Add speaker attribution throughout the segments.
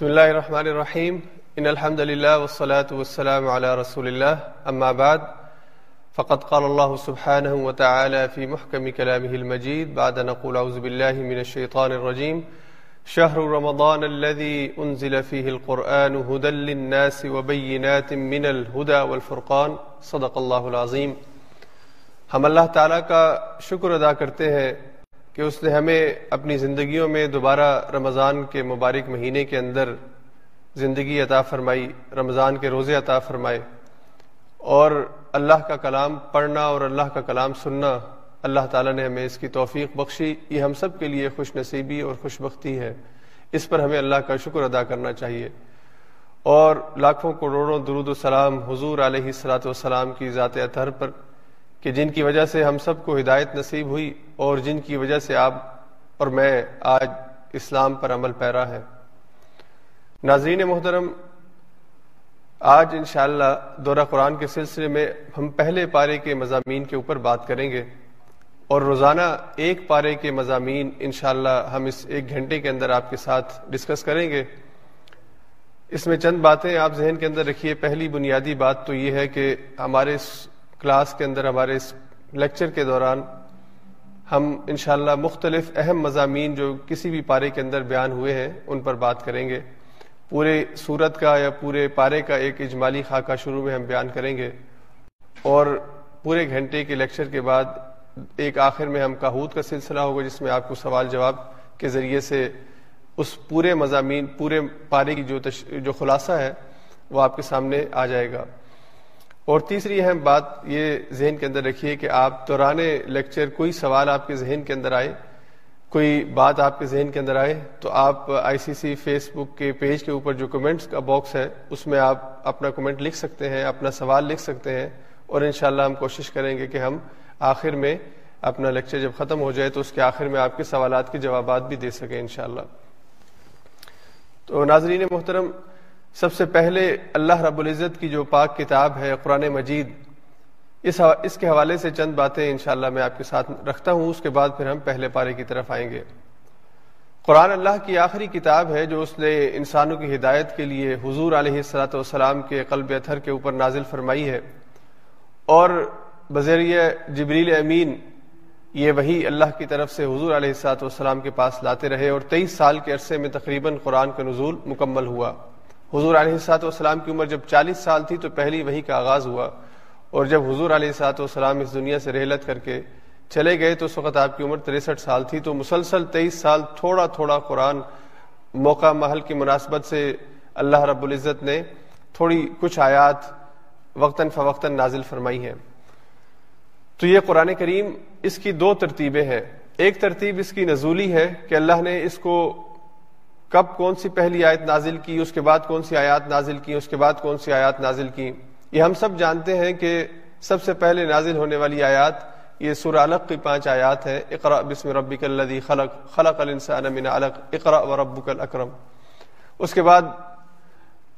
Speaker 1: بسم الله الرحمن الرحيم إن الحمد لله والصلاة والسلام على رسول الله أما بعد، فقد قال الله سبحانه وتعالى في محكم كلامه المجيد بعد نقول أعوذ بالله من الشيطان الرجيم شهر رمضان الذي أنزل فيه القرآن هدى للناس وبينات من الهدى والفرقان. صدق الله العظيم ہم اللہ تعالیٰ کا شکر ادا کرتے ہیں کہ اس نے ہمیں اپنی زندگیوں میں دوبارہ رمضان کے مبارک مہینے کے اندر زندگی عطا فرمائی، رمضان کے روزے عطا فرمائے اور اللہ کا کلام پڑھنا اور اللہ کا کلام سننا اللہ تعالیٰ نے ہمیں اس کی توفیق بخشی۔ یہ ہم سب کے لیے خوش نصیبی اور خوش بختی ہے۔ اس پر ہمیں اللہ کا شکر ادا کرنا چاہیے۔ اور لاکھوں کروڑوں درود و سلام حضور علیہ السلاۃ والسلام کی ذات اطہر پر کہ جن کی وجہ سے ہم سب کو ہدایت نصیب ہوئی اور جن کی وجہ سے آپ اور میں آج اسلام پر عمل پیرا ہے ناظرین محترم، آج انشاءاللہ دورہ قرآن کے سلسلے میں ہم پہلے پارے کے مضامین کے اوپر بات کریں گے اور روزانہ ایک پارے کے مضامین انشاءاللہ ہم اس ایک گھنٹے کے اندر آپ کے ساتھ ڈسکس کریں گے۔ اس میں چند باتیں آپ ذہن کے اندر رکھیے۔ پہلی بنیادی بات تو یہ ہے کہ ہمارے کلاس کے اندر ہمارے اس لیکچر کے دوران ہم انشاءاللہ مختلف اہم مضامین جو کسی بھی پارے کے اندر بیان ہوئے ہیں، ان پر بات کریں گے۔ پورے صورت کا یا پورے پارے کا ایک اجمالی خاکہ شروع میں ہم بیان کریں گے۔ اور پورے گھنٹے کے لیکچر کے بعد ایک آخر میں ہم کاہوت کا سلسلہ ہوگا، جس میں آپ کو سوال جواب کے ذریعے سے اس پورے مضامین، پورے پارے کی جو تش... جو خلاصہ ہے، وہ آپ کے سامنے آ جائے گا۔ اور تیسری اہم بات یہ ذہن کے اندر رکھیے کہ آپ دوران لیکچر کوئی سوال آپ کے ذہن کے اندر آئے، کوئی بات آپ کے ذہن کے اندر آئے، تو آپ آئی سی سی، فیس بک کے پیج کے اوپر جو کمنٹس کا باکس ہے، اس میں آپ اپنا کمنٹ لکھ سکتے ہیں، اپنا سوال لکھ سکتے ہیں، اور انشاءاللہ ہم کوشش کریں گے کہ ہم آخر میں اپنا لیکچر جب ختم ہو جائے تو اس کے آخر میں آپ کے سوالات کے جوابات بھی دے سکیں انشاءاللہ۔ تو ناظرین محترم سب سے پہلے اللہ رب العزت کی جو پاک کتاب ہے قرآن مجید، اس اس کے حوالے سے چند باتیں انشاءاللہ میں آپ کے ساتھ رکھتا ہوں، اس کے بعد پھر ہم پہلے پارے کی طرف آئیں گے۔ قرآن اللہ کی آخری کتاب ہے جو اس نے انسانوں کی ہدایت کے لیے حضور علیہ السلاۃ والسلام کے قلب اتھر کے اوپر نازل فرمائی ہے۔ اور بذریعہ جبریل امین یہ وہی اللہ کی طرف سے حضور علیہ السلاۃ والسلام کے پاس لاتے رہے اور تیئیس سال کے عرصے میں تقریباً قرآن کا نزول مکمل ہوا۔ حضور علیہ السلاۃ والسلام کی عمر جب چالیس سال تھی تو پہلی وہی کا آغاز ہوا اور جب حضور علیہ السلاۃ والسلام اس دنیا سے رحلت کر کے چلے گئے تو اس وقت آپ کی عمر تریسٹھ سال تھی تو مسلسل تیئیس سال تھوڑا تھوڑا قرآن موقع محل کی مناسبت سے اللہ رب العزت نے تھوڑی کچھ آیات وقتاً فوقتاً نازل فرمائی ہیں۔ تو یہ قرآن کریم اس کی دو ترتیبیں ہیں۔ ایک ترتیب اس کی نزولی ہے کہ اللہ نے اس کو کب کون سی پہلی آیت نازل کی، اس کے بعد کون سی آیات نازل کی، اس کے بعد کون سی آیات نازل کی؟ یہ ہم سب جانتے ہیں کہ سب سے پہلے نازل ہونے والی آیات، یہ سورہ علق کی پانچ آیات ہے اقرا بسم ربک الذی خلق خلق الانسان من علق اقرا وربک الاکرم۔ اس کے بعد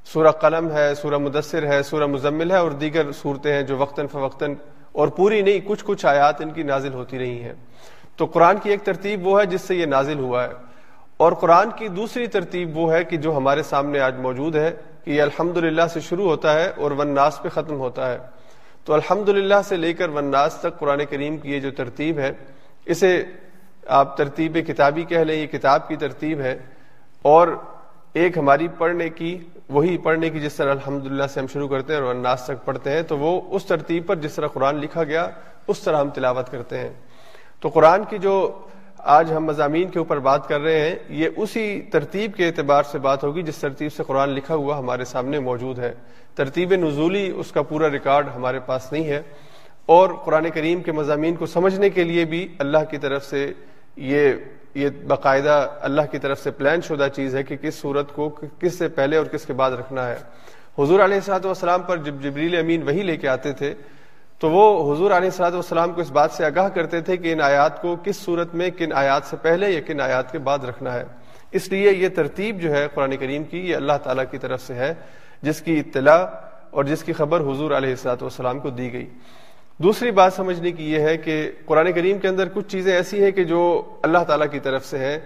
Speaker 1: سورہ قلم ہے، سورہ مدثر ہے، سورہ مزمل ہے اور دیگر صورتیں ہیں جو وقتاً فوقتاً اور پوری نہیں، کچھ کچھ آیات ان کی نازل ہوتی رہی ہیں۔ تو قرآن کی ایک ترتیب وہ ہے جس سے یہ نازل ہوا ہے۔ اور قرآن کی دوسری ترتیب وہ ہے کہ جو ہمارے سامنے آج موجود ہے کہ یہ الحمد سے شروع ہوتا ہے اور ون ناس پہ ختم ہوتا ہے۔ تو الحمد سے لے کر ون ناس تک قرآن کریم کی یہ جو ترتیب ہے، اسے آپ ترتیب کتابی کہہ لیں، یہ کتاب کی ترتیب ہے۔ اور ایک ہماری پڑھنے کی، وہی پڑھنے کی جس طرح الحمد سے ہم شروع کرتے ہیں اور وناس تک پڑھتے ہیں، تو وہ اس ترتیب پر جس طرح قرآن لکھا گیا، اس طرح ہم تلاوت کرتے ہیں۔ تو قرآن کی جو آج ہم مضامین کے اوپر بات کر رہے ہیں، یہ اسی ترتیب کے اعتبار سے بات ہوگی جس ترتیب سے قرآن لکھا ہوا ہمارے سامنے موجود ہے۔ ترتیب نزولی، اس کا پورا ریکارڈ ہمارے پاس نہیں ہے۔ اور قرآن کریم کے مضامین کو سمجھنے کے لیے بھی اللہ کی طرف سے یہ یہ باقاعدہ اللہ کی طرف سے پلان شدہ چیز ہے کہ کس صورت کو کس سے پہلے اور کس کے بعد رکھنا ہے۔ حضور علیہ السلاۃ والسلام پر جب جبریل امین وہی لے کے آتے تھے تو وہ حضور علیہ السلاۃ والسلام کو اس بات سے آگاہ کرتے تھے کہ ان آیات کو کس صورت میں کن آیات سے پہلے یا کن آیات کے بعد رکھنا ہے۔ اس لیے یہ ترتیب جو ہے قرآن کریم کی یہ اللہ تعالیٰ کی طرف سے ہے، جس کی اطلاع اور جس کی خبر حضور علیہ السلاۃ والسلام کو دی گئی۔ دوسری بات سمجھنے کی یہ ہے کہ قرآن کریم کے اندر کچھ چیزیں ایسی ہیں کہ جو اللہ تعالیٰ کی طرف سے ہیں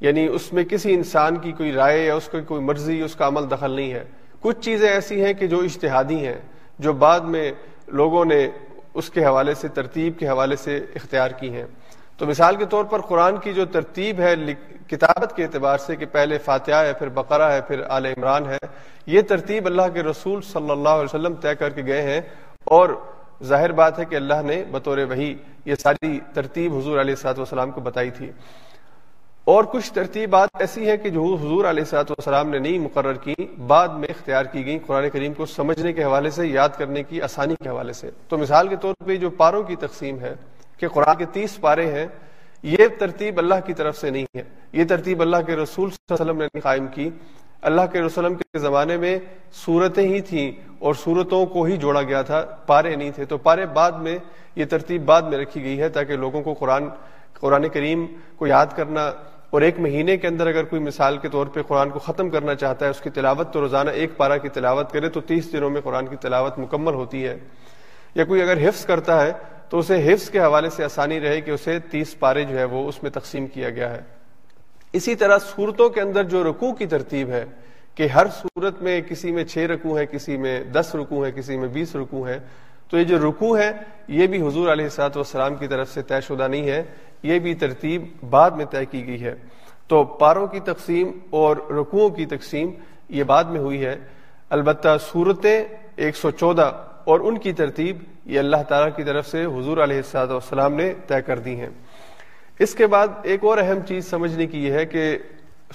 Speaker 1: یعنی اس میں کسی انسان کی کوئی رائے یا اس کی کوئی مرضی، اس کا عمل دخل نہیں ہے۔ کچھ چیزیں ایسی ہیں کہ جو اشتہادی ہیں، جو بعد میں لوگوں نے اس کے حوالے سے، ترتیب کے حوالے سے اختیار کی ہیں۔ تو مثال کے طور پر قرآن کی جو ترتیب ہے کتابت کے اعتبار سے کہ پہلے فاتحہ ہے، پھر بقرہ ہے، پھر آل عمران ہے، یہ ترتیب اللہ کے رسول صلی اللہ علیہ وسلم طے کر کے گئے ہیں۔ اور ظاہر بات ہے کہ اللہ نے بطور وہی یہ ساری ترتیب حضور علیہ السلاط والسلام کو بتائی تھی۔ اور کچھ ترتیبات ایسی ہیں کہ جو حضور علیہ السلاط والسلام نے نہیں مقرر کی، بعد میں اختیار کی گئی قرآن کریم کو سمجھنے کے حوالے سے، یاد کرنے کی آسانی کے حوالے سے۔ تو مثال کے طور پہ جو پاروں کی تقسیم ہے کہ قرآن کے تیس پارے ہیں، یہ ترتیب اللہ کی طرف سے نہیں ہے۔ یہ ترتیب اللہ کے رسول صلی اللہ علیہ وسلم نے قائم کی۔ اللہ کے رسول کے زمانے میں صورتیں ہی تھیں اور صورتوں کو ہی جوڑا گیا تھا، پارے نہیں تھے۔ تو پارے بعد میں، یہ ترتیب بعد میں رکھی گئی ہے تاکہ لوگوں کو قرآن قرآن کریم کو یاد کرنا اور ایک مہینے کے اندر اگر کوئی مثال کے طور پہ قرآن کو ختم کرنا چاہتا ہے، اس کی تلاوت تو روزانہ ایک پارا کی تلاوت کرے تو تیس دنوں میں قرآن کی تلاوت مکمل ہوتی ہے۔ یا کوئی اگر حفظ کرتا ہے تو اسے حفظ کے حوالے سے آسانی رہے کہ اسے تیس پارے جو ہے وہ اس میں تقسیم کیا گیا ہے۔ اسی طرح صورتوں کے اندر جو رکوع کی ترتیب ہے کہ ہر صورت میں کسی میں چھ رکوع ہے کسی میں دس رکوع ہے کسی میں بیس رکوع ہے تو یہ جو رکوع ہے یہ بھی حضور علیہ سات والسلام کی طرف سے طے شدہ نہیں ہے۔ یہ بھی ترتیب بعد میں طے کی گئی ہے۔ تو پاروں کی تقسیم اور رکوعوں کی تقسیم یہ بعد میں ہوئی ہے۔ البتہ صورتیں ایک سو چودہ اور ان کی ترتیب یہ اللہ تعالیٰ کی طرف سے حضور علیہ السلام والسلام نے طے کر دی ہیں۔ اس کے بعد ایک اور اہم چیز سمجھنے کی یہ ہے کہ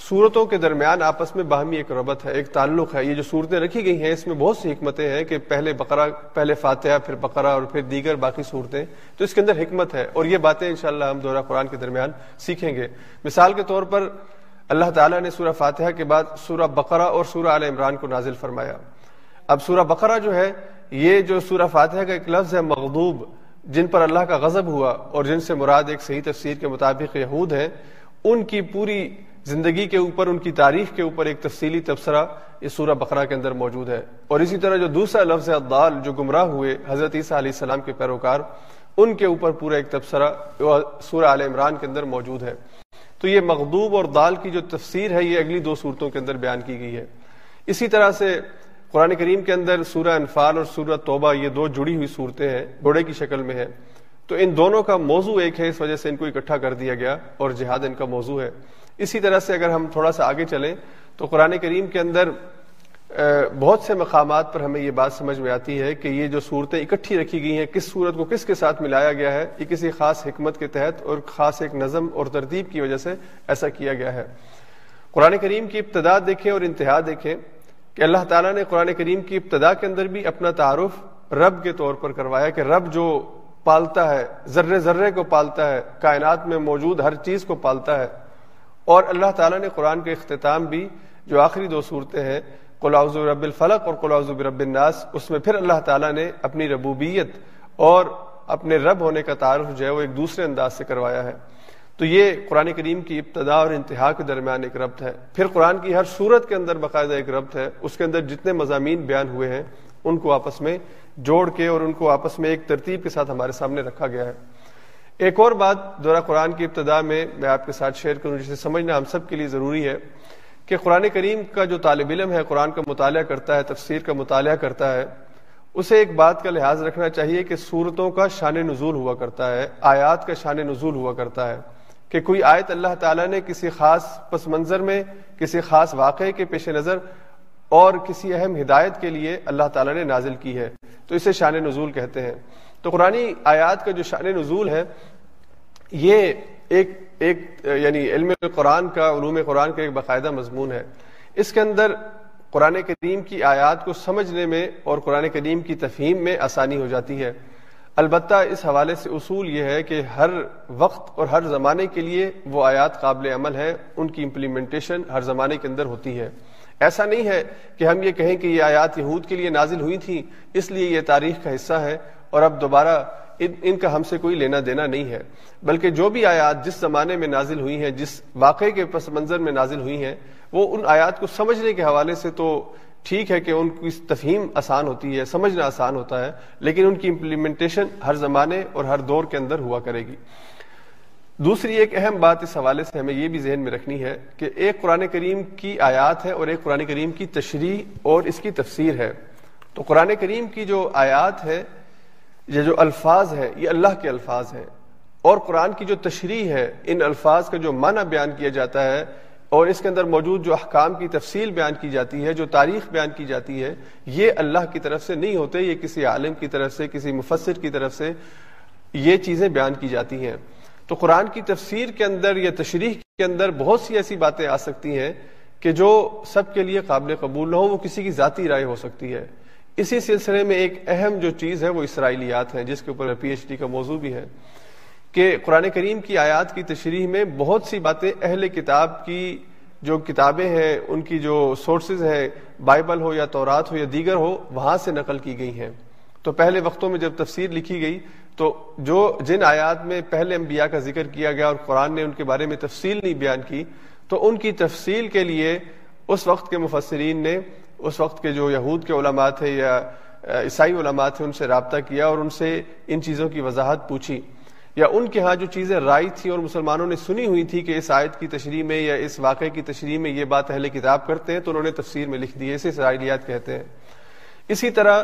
Speaker 1: صورتوں کے درمیان آپس میں باہمی ایک ربط ہے، ایک تعلق ہے۔ یہ جو صورتیں رکھی گئی ہیں، اس میں بہت سی حکمتیں ہیں کہ پہلے بقرہ، پہلے فاتحہ، پھر بقرہ اور پھر دیگر باقی صورتیں۔ تو اس کے اندر حکمت ہے اور یہ باتیں انشاءاللہ ہم دورہ قرآن کے درمیان سیکھیں گے۔ مثال کے طور پر اللہ تعالیٰ نے سورہ فاتحہ کے بعد سورہ بقرہ اور سورہ عال عمران کو نازل فرمایا۔ اب سورہ بقرہ جو ہے، یہ جو سورہ فاتحہ کا ایک لفظ ہے، مغضوب، جن پر اللہ کا غضب ہوا اور جن سے مراد ایک صحیح تفسیر کے مطابق یہود ہیں، ان کی پوری زندگی کے اوپر، ان کی تاریخ کے اوپر ایک تفصیلی تبصرہ اس سورہ بقرہ کے اندر موجود ہے۔ اور اسی طرح جو دوسرا لفظ ہے دال جو گمراہ ہوئے حضرت عیسیٰ علیہ السلام کے پیروکار، ان کے اوپر پورا ایک تبصرہ سورہ عال عمران کے اندر موجود ہے۔ تو یہ مغدوب اور دال کی جو تفسیر ہے، یہ اگلی دو صورتوں کے اندر بیان کی گئی ہے۔ اسی طرح سے قرآن کریم کے اندر سورہ انفال اور سورہ توبہ، یہ دو جڑی ہوئی صورتیں ہیں، گھوڑے کی شکل میں ہے تو ان دونوں کا موضوع ایک ہے، اس وجہ سے ان کو اکٹھا کر دیا گیا اور جہاد ان کا موضوع ہے۔ اسی طرح سے اگر ہم تھوڑا سا آگے چلیں تو قرآن کریم کے اندر بہت سے مقامات پر ہمیں یہ بات سمجھ میں آتی ہے کہ یہ جو صورتیں اکٹھی رکھی گئی ہیں، کس صورت کو کس کے ساتھ ملایا گیا ہے، یہ کسی خاص حکمت کے تحت اور خاص ایک نظم اور ترتیب کی وجہ سے ایسا کیا گیا ہے۔ قرآن کریم کی ابتدا دیکھیں اور انتہا دیکھیں کہ اللہ تعالیٰ نے قرآن کریم کی ابتدا کے اندر بھی اپنا تعارف رب کے طور پر کروایا کہ رب جو پالتا ہے، ذرے ذرے کو پالتا ہے، کائنات میں موجود ہر چیز کو پالتا ہے۔ اور اللہ تعالیٰ نے قرآن کے اختتام بھی جو آخری دو صورتیں ہیں قلاؤز رب الفلق اور قلاؤز رب الناس، اس میں پھر اللہ تعالیٰ نے اپنی ربوبیت اور اپنے رب ہونے کا تعارف جو ہے وہ ایک دوسرے انداز سے کروایا ہے۔ تو یہ قرآن کریم کی ابتدا اور انتہا کے درمیان ایک ربط ہے۔ پھر قرآن کی ہر صورت کے اندر باقاعدہ ایک ربط ہے۔ اس کے اندر جتنے مضامین بیان ہوئے ہیں، ان کو آپس میں جوڑ کے اور ان کو آپس میں ایک ترتیب کے ساتھ ہمارے سامنے رکھا گیا ہے۔ ایک اور بات دورہ قرآن کی ابتدا میں میں آپ کے ساتھ شیئر کروں، جسے سمجھنا ہم سب کے لیے ضروری ہے کہ قرآن کریم کا جو طالب علم ہے، قرآن کا مطالعہ کرتا ہے، تفسیر کا مطالعہ کرتا ہے، اسے ایک بات کا لحاظ رکھنا چاہیے کہ صورتوں کا شان نزول ہوا کرتا ہے، آیات کا شان نزول ہوا کرتا ہے کہ کوئی آیت اللہ تعالیٰ نے کسی خاص پس منظر میں، کسی خاص واقعے کے پیش نظر اور کسی اہم ہدایت کے لیے اللہ تعالیٰ نے نازل کی ہے۔ تو اسے شان نزول کہتے ہیں۔ تو قرآن آیات کا جو شان نزول ہے، یہ ایک ایک یعنی علم قرآن کا، علوم قرآن کا ایک باقاعدہ مضمون ہے۔ اس کے اندر قرآن کریم کی آیات کو سمجھنے میں اور قرآن کریم کی تفہیم میں آسانی ہو جاتی ہے۔ البتہ اس حوالے سے اصول یہ ہے کہ ہر وقت اور ہر زمانے کے لیے وہ آیات قابل عمل ہے ان کی امپلیمنٹیشن ہر زمانے کے اندر ہوتی ہے۔ ایسا نہیں ہے کہ ہم یہ کہیں کہ یہ آیات یہود کے لیے نازل ہوئی تھی اس لیے یہ تاریخ کا حصہ ہے۔ اور اب دوبارہ ان ان کا ہم سے کوئی لینا دینا نہیں ہے۔ بلکہ جو بھی آیات جس زمانے میں نازل ہوئی ہیں، جس واقعے کے پس منظر میں نازل ہوئی ہیں، وہ ان آیات کو سمجھنے کے حوالے سے تو ٹھیک ہے کہ ان کی تفہیم آسان ہوتی ہے، سمجھنا آسان ہوتا ہے، لیکن ان کی امپلیمنٹیشن ہر زمانے اور ہر دور کے اندر ہوا کرے گی۔ دوسری ایک اہم بات اس حوالے سے ہمیں یہ بھی ذہن میں رکھنی ہے کہ ایک قرآن کریم کی آیات ہے اور ایک قرآن کریم کی تشریح اور اس کی تفسیر ہے۔ تو قرآن کریم کی جو آیات ہے یہ جو الفاظ ہے یہ اللہ کے الفاظ ہیں۔ اور قرآن کی جو تشریح ہے، ان الفاظ کا جو معنی بیان کیا جاتا ہے، اور اس کے اندر موجود جو احکام کی تفصیل بیان کی جاتی ہے، جو تاریخ بیان کی جاتی ہے، یہ اللہ کی طرف سے نہیں ہوتے، یہ کسی عالم کی طرف سے، کسی مفسر کی طرف سے یہ چیزیں بیان کی جاتی ہیں۔ تو قرآن کی تفسیر کے اندر یا تشریح کے اندر بہت سی ایسی باتیں آ سکتی ہیں کہ جو سب کے لیے قابل قبول نہ ہو، وہ کسی کی ذاتی رائے ہو سکتی ہے۔ اسی سلسلے میں ایک اہم جو چیز ہے وہ اسرائیلیات ہیں، جس کے اوپر پی ایچ ڈی کا موضوع بھی ہے کہ قرآن کریم کی آیات کی تشریح میں بہت سی باتیں اہل کتاب کی جو کتابیں ہیں، ان کی جو سورسز ہیں بائبل ہو یا تورات ہو یا دیگر ہو، وہاں سے نقل کی گئی ہیں۔ تو پہلے وقتوں میں جب تفسیر لکھی گئی، تو جو جن آیات میں پہلے انبیاء کا ذکر کیا گیا اور قرآن نے ان کے بارے میں تفصیل نہیں بیان کی، تو ان کی تفصیل کے لیے اس وقت کے مفسرین نے اس وقت کے جو یہود کے علماء تھے یا عیسائی علماء تھے، ان سے رابطہ کیا اور ان سے ان چیزوں کی وضاحت پوچھی۔ یا ان کے ہاں جو چیزیں رائے تھی اور مسلمانوں نے سنی ہوئی تھی کہ اس آیت کی تشریح میں یا اس واقعے کی تشریح میں یہ بات اہل کتاب کرتے ہیں، تو انہوں نے تفسیر میں لکھ دی اسے اسرائیلیات کہتے ہیں۔ اسی طرح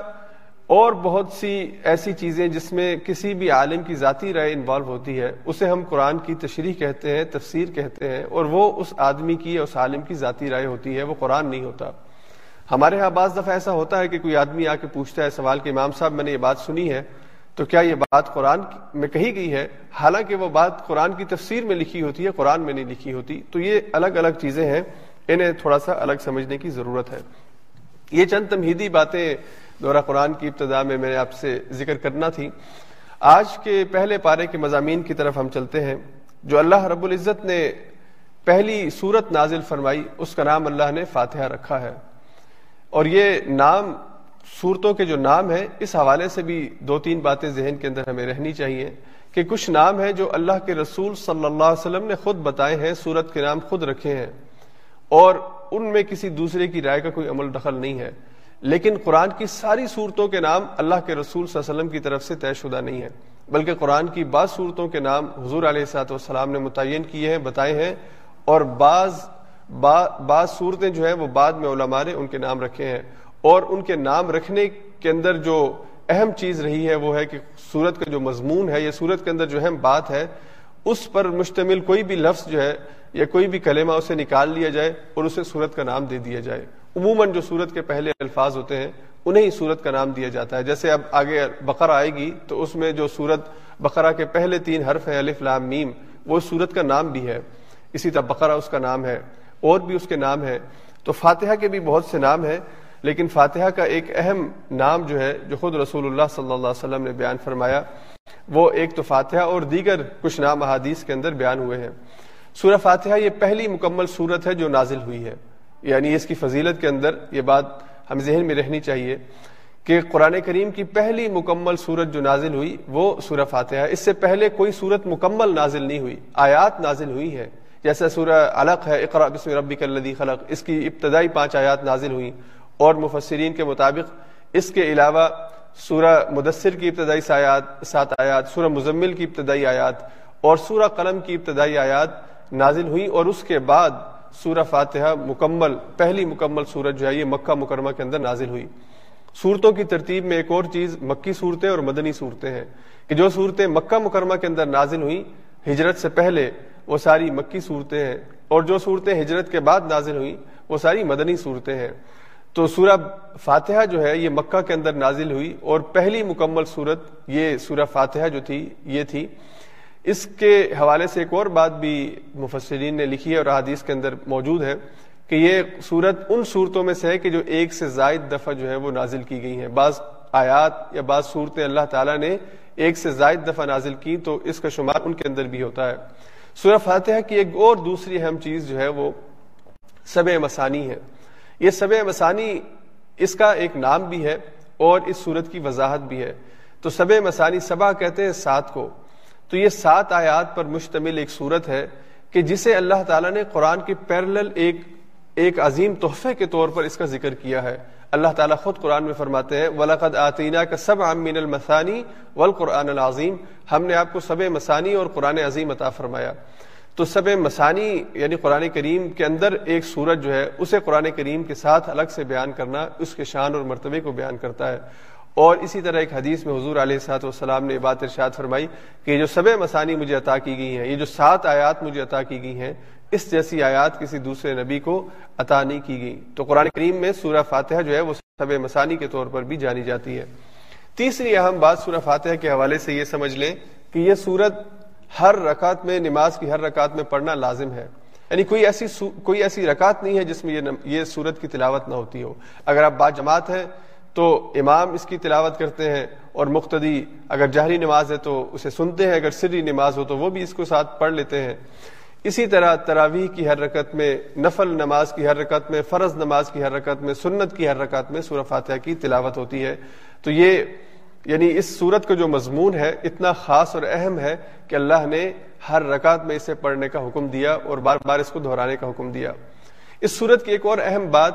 Speaker 1: اور بہت سی ایسی چیزیں جس میں کسی بھی عالم کی ذاتی رائے انوالو ہوتی ہے، اسے ہم قرآن کی تشریح کہتے ہیں، تفسیر کہتے ہیں، اور وہ اس آدمی کی یا اس عالم کی ذاتی رائے ہوتی ہے، وہ قرآن نہیں ہوتا۔ ہمارے ہاں بعض دفعہ ایسا ہوتا ہے کہ کوئی آدمی آ کے پوچھتا ہے، سوال کہ امام صاحب، میں نے یہ بات سنی ہے، تو کیا یہ بات قرآن میں کہی گئی ہے؟ حالانکہ وہ بات قرآن کی تفسیر میں لکھی ہوتی ہے، قرآن میں نہیں لکھی ہوتی۔ تو یہ الگ الگ چیزیں ہیں، انہیں تھوڑا سا الگ سمجھنے کی ضرورت ہے۔ یہ چند تمہیدی باتیں دورہ قرآن کی ابتدا میں میں نے آپ سے ذکر کرنا تھی۔ آج کے پہلے پارے کے مضامین کی طرف ہم چلتے ہیں۔ جو اللہ رب العزت نے پہلی صورت نازل فرمائی، اس کا نام اللہ نے فاتحہ رکھا ہے۔ اور یہ نام صورتوں کے جو نام ہیں، اس حوالے سے بھی دو تین باتیں ذہن کے اندر ہمیں رہنی چاہیے کہ کچھ نام ہیں جو اللہ کے رسول صلی اللہ علیہ وسلم نے خود بتائے ہیں سورت کے نام خود رکھے ہیں۔ اور ان میں کسی دوسرے کی رائے کا کوئی عمل دخل نہیں ہے۔ لیکن قرآن کی ساری صورتوں کے نام اللہ کے رسول صلی اللہ علیہ وسلم کی طرف سے طے شدہ نہیں ہے بلکہ قرآن کی بعض صورتوں کے نام حضور علیہ سات والسلام نے متعین کیے ہیں، بتائے ہیں۔ اور بعض بعض صورتیں جو ہیں وہ بعد میں علماء نے ان کے نام رکھے ہیں اور ان کے نام رکھنے کے اندر جو اہم چیز رہی ہے وہ ہے کہ سورت کا جو مضمون ہے یا سورت کے اندر جو اہم بات ہے، اس پر مشتمل کوئی بھی لفظ جو ہے یا کوئی بھی کلمہ اسے نکال لیا جائے اور اسے سورت کا نام دے دیا جائے۔ عموماً جو سورت کے پہلے الفاظ ہوتے ہیں، انہیں ہی سورت کا نام دیا جاتا ہے۔ جیسے اب آگے بقرہ آئے گی تو اس میں جو سورت بقرہ کے پہلے تین حرف ہیں، الف، لام، میم، وہ سورت کا نام بھی ہے۔ اسی طرح بقرہ اس کا نام ہے۔ اور بھی اس کے نام ہے تو فاتحہ کے بھی بہت سے نام ہیں، لیکن فاتحہ کا ایک اہم نام جو ہے، جو خود رسول اللہ صلی اللہ علیہ وسلم نے بیان فرمایا، وہ ایک تو فاتحہ اور دیگر کچھ نام احادیث کے اندر بیان ہوئے ہیں۔ سورہ فاتحہ یہ پہلی مکمل صورت ہے جو نازل ہوئی ہے۔ یعنی اس کی فضیلت کے اندر یہ بات ہم ذہن میں رہنی چاہیے کہ قرآن کریم کی پہلی مکمل صورت جو نازل ہوئی، وہ سورہ فاتحہ اس سے پہلے کوئی صورت مکمل نازل نہیں ہوئی، آیات نازل ہوئی ہے جیسا سورہ علق ہے اقرا بسم ربک الذی خلق، اس کی ابتدائی پانچ آیات نازل ہوئی اور مفسرین کے مطابق اس کے علاوہ سورہ مدثر کی ابتدائی آیات، سات آیات، سورہ مزمل کی ابتدائی آیات اور سورہ قلم کی ابتدائی آیات نازل ہوئی اور اس کے بعد سورہ فاتحہ مکمل، پہلی مکمل سورج جو ہے، یہ مکہ مکرمہ کے اندر نازل ہوئی۔ صورتوں کی ترتیب میں ایک اور چیز، مکی صورتیں اور مدنی صورتیں ہیں کہ جو صورتیں مکہ مکرمہ کے اندر نازل ہوئی ہجرت سے پہلے وہ ساری مکی صورتیں ہیں۔ اور جو صورتیں ہجرت کے بعد نازل ہوئی وہ ساری مدنی صورتیں ہیں۔ تو سورہ فاتحہ جو ہے، یہ مکہ کے اندر نازل ہوئی۔ اور پہلی مکمل صورت، یہ سورہ فاتحہ جو تھی، یہ تھی۔ اس کے حوالے سے ایک اور بات بھی مفسرین نے لکھی ہے اور حدیث کے اندر موجود ہے کہ یہ صورت ان صورتوں میں سے ہے کہ جو ایک سے زائد دفعہ جو ہے وہ نازل کی گئی ہیں۔ بعض آیات یا بعض صورتیں اللہ تعالیٰ نے ایک سے زائد دفعہ نازل کی تو اس کا شمار ان کے اندر بھی ہوتا ہے۔ سورہ فاتحہ کی ایک اور دوسری اہم چیز جو ہے وہ سب مسانی ہے۔ یہ سب مسانی اس کا ایک نام بھی ہے اور اس صورت کی وضاحت بھی ہے۔ تو سب مسانی سبا کہتے ہیں سات کو۔ تو یہ سات آیات پر مشتمل ایک صورت ہے کہ جسے اللہ تعالیٰ نے قرآن کے پیرل ایک ایک عظیم تحفے کے طور پر اس کا ذکر کیا ہے۔ اللہ تعالیٰ خود قرآن میں فرماتے ہیں ولاقد آتینہ کا سب امین المسانی والقرآن العظیم ہم نے آپ کو سب مسانی اور قرآن عظیم عطا فرمایا۔ تو سب مسانی یعنی قرآن کریم کے اندر ایک سورت جو ہے، اسے قرآن کریم کے ساتھ الگ سے بیان کرنا، اس کے شان اور مرتبے کو بیان کرتا ہے۔ اور اسی طرح ایک حدیث میں حضور علیہ سات والسلام نے بات ارشاد فرمائی کہ یہ جو سب مسانی مجھے عطا کی گئی ہیں، یہ جو سات آیات مجھے عطا کی گئی ہیں اس جیسی آیات کسی دوسرے نبی کو عطا نہیں کی گئی۔ تو قرآن کریم میں سورہ فاتحہ جو ہے وہ سب مسانی کے طور پر بھی جانی جاتی ہے۔ تیسری اہم بات سورہ فاتحہ کے حوالے سے یہ سمجھ لیں کہ یہ سورت ہر رکعت میں، نماز کی ہر رکعت میں پڑھنا لازم ہے۔ یعنی کوئی ایسی سو، کوئی ایسی رکعت نہیں ہے جس میں یہ یہ سورت کی تلاوت نہ ہوتی ہو۔ اگر آپ بات جماعت ہیں تو امام اس کی تلاوت کرتے ہیں اور مقتدی اگر جہری نماز ہے تو اسے سنتے ہیں، اگر سری نماز ہو تو وہ بھی اس کو ساتھ پڑھ لیتے ہیں۔ اسی طرح تراویح کی ہر رکعت میں، نفل نماز کی ہر رکعت میں، فرض نماز کی ہر رکعت میں، سنت کی ہر رکعت میں سورہ فاتحہ کی تلاوت ہوتی ہے۔ تو یہ یعنی اس صورت کا جو مضمون ہے، اتنا خاص اور اہم ہے کہ اللہ نے ہر رکعت میں اسے پڑھنے کا حکم دیا اور بار بار اس کو دہرانے کا حکم دیا۔ اس صورت کی ایک اور اہم بات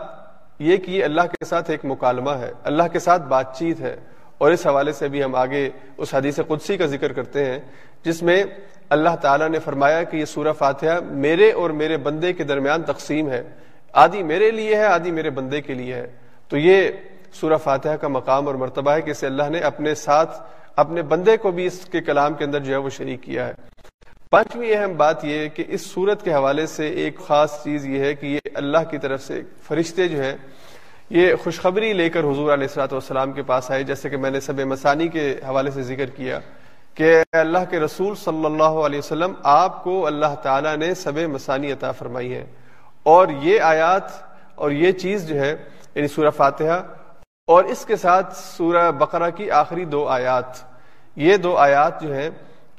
Speaker 1: یہ کہ یہ اللہ کے ساتھ ایک مکالمہ ہے، اللہ کے ساتھ بات چیت ہے۔ اور اس حوالے سے بھی ہم آگے اس حدیث قدسی کا ذکر کرتے ہیں، جس میں اللہ تعالیٰ نے فرمایا کہ یہ سورہ فاتحہ میرے اور میرے بندے کے درمیان تقسیم ہے۔ آدھی میرے لیے ہے آدھی میرے بندے کے لیے ہے۔ تو یہ سورہ فاتحہ کا مقام اور مرتبہ ہے کہ اسے اللہ نے اپنے ساتھ، اپنے بندے کو بھی اس کے کلام کے اندر جو ہے وہ شریک کیا ہے۔ پانچویں اہم بات یہ ہے کہ اس صورت کے حوالے سے ایک خاص چیز یہ ہے کہ یہ اللہ کی طرف سے فرشتے جو ہیں، یہ خوشخبری لے کر حضور علیہ السلاۃ والسلام کے پاس آئے۔ جیسے کہ میں نے سب مسانی کے حوالے سے ذکر کیا۔ کہ اللہ کے رسول صلی اللہ علیہ وسلم آپ کو اللہ تعالیٰ نے سب مسانی عطا فرمائی ہے۔ اور یہ آیات اور یہ چیز جو ہے یعنی سورہ فاتحہ اور اس کے ساتھ سورہ بقرہ کی آخری دو آیات۔ یہ دو آیات جو ہیں،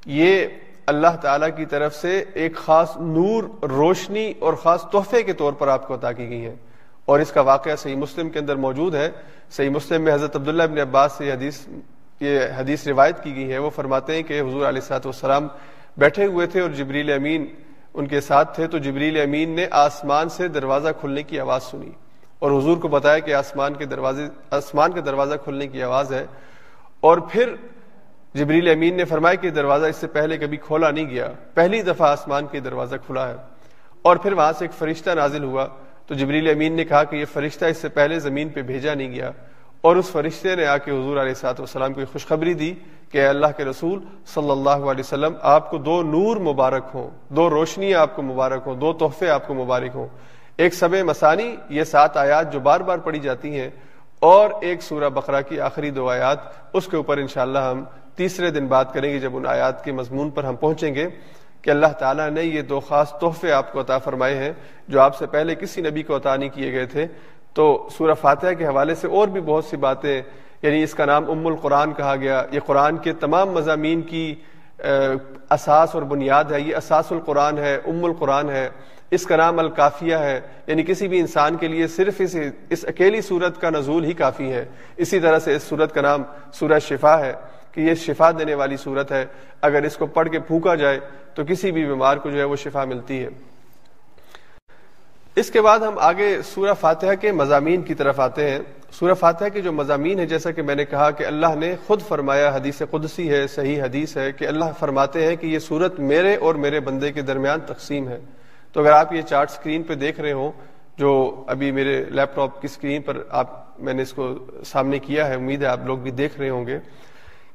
Speaker 1: یہ اللہ تعالی کی طرف سے ایک خاص نور، روشنی اور خاص تحفے کے طور پر آپ کو عطا کی گئی ہیں۔ اور اس کا واقعہ صحیح مسلم کے اندر موجود ہے۔ صحیح مسلم میں حضرت عبداللہ ابن عباس سے حدیث یہ حدیث روایت کی گئی ہے، وہ فرماتے ہیں کہ حضور علیہ صاحب والسلام بیٹھے ہوئے تھے اور جبریل امین ان کے ساتھ تھے، تو جبریل امین نے آسمان سے دروازہ کھلنے کی آواز سنی اور حضور کو بتایا کہ آسمان کے دروازے، آسمان کے دروازہ کھلنے کی آواز ہے۔ اور پھر جبریل امین نے فرمایا کہ دروازہ اس سے پہلے کبھی کھولا نہیں گیا۔ پہلی دفعہ آسمان کے دروازہ کھلا ہے۔ اور پھر وہاں سے ایک فرشتہ نازل ہوا۔ تو جبریل امین نے کہا کہ یہ فرشتہ اس سے پہلے زمین پہ بھیجا نہیں گیا۔ اور اس فرشتے نے آ کے حضور علیہ سات والسلام کو خوشخبری دی کہ اللہ کے رسول صلی اللہ علیہ وسلم، آپ کو دو نور مبارک ہوں، دو روشنی آپ کو مبارک ہوں، دو تحفے آپ کو مبارک ہوں۔ ایک سب مسانی، یہ سات آیات جو بار بار پڑھی جاتی ہیں، اور ایک سورہ بقرہ کی آخری دو آیات، اس کے اوپر انشاءاللہ ہم تیسرے دن بات کریں گے جب ان آیات کے مضمون پر ہم پہنچیں گے کہ اللہ تعالیٰ نے یہ دو خاص تحفے آپ کو عطا فرمائے ہیں، جو آپ سے پہلے کسی نبی کو عطا نہیں کیے گئے تھے۔ تو سورہ فاتحہ کے حوالے سے اور بھی بہت سی باتیں یعنی اس کا نام ام القرآن کہا گیا۔ یہ قرآن کے تمام مضامین کی اساس اور بنیاد ہے۔ یہ اساس القرآن ہے، ام القرآن ہے۔ اس کا نام الکافیہ ہے۔ یعنی کسی بھی انسان کے لیے صرف اس اس اکیلی صورت کا نزول ہی کافی ہے۔ اسی طرح سے اس صورت کا نام سورہ شفا ہے کہ یہ شفا دینے والی صورت ہے۔ اگر اس کو پڑھ کے پھونکا جائے تو کسی بھی بیمار کو جو ہے وہ شفا ملتی ہے۔ اس کے بعد ہم آگے سورہ فاتحہ کے مضامین کی طرف آتے ہیں۔ سورہ فاتحہ کے جو مضامین ہے جیسا کہ میں نے کہا کہ اللہ نے خود فرمایا، حدیث قدسی ہے، صحیح حدیث ہے کہ اللہ فرماتے ہیں کہ یہ صورت میرے اور میرے بندے کے درمیان تقسیم ہے۔ تو اگر آپ یہ چارٹ اسکرین پہ دیکھ رہے ہوں، جو ابھی میرے لیپ ٹاپ کی اسکرین پر آپ، میں نے اس کو سامنے کیا ہے، امید ہے آپ لوگ بھی دیکھ رہے ہوں گے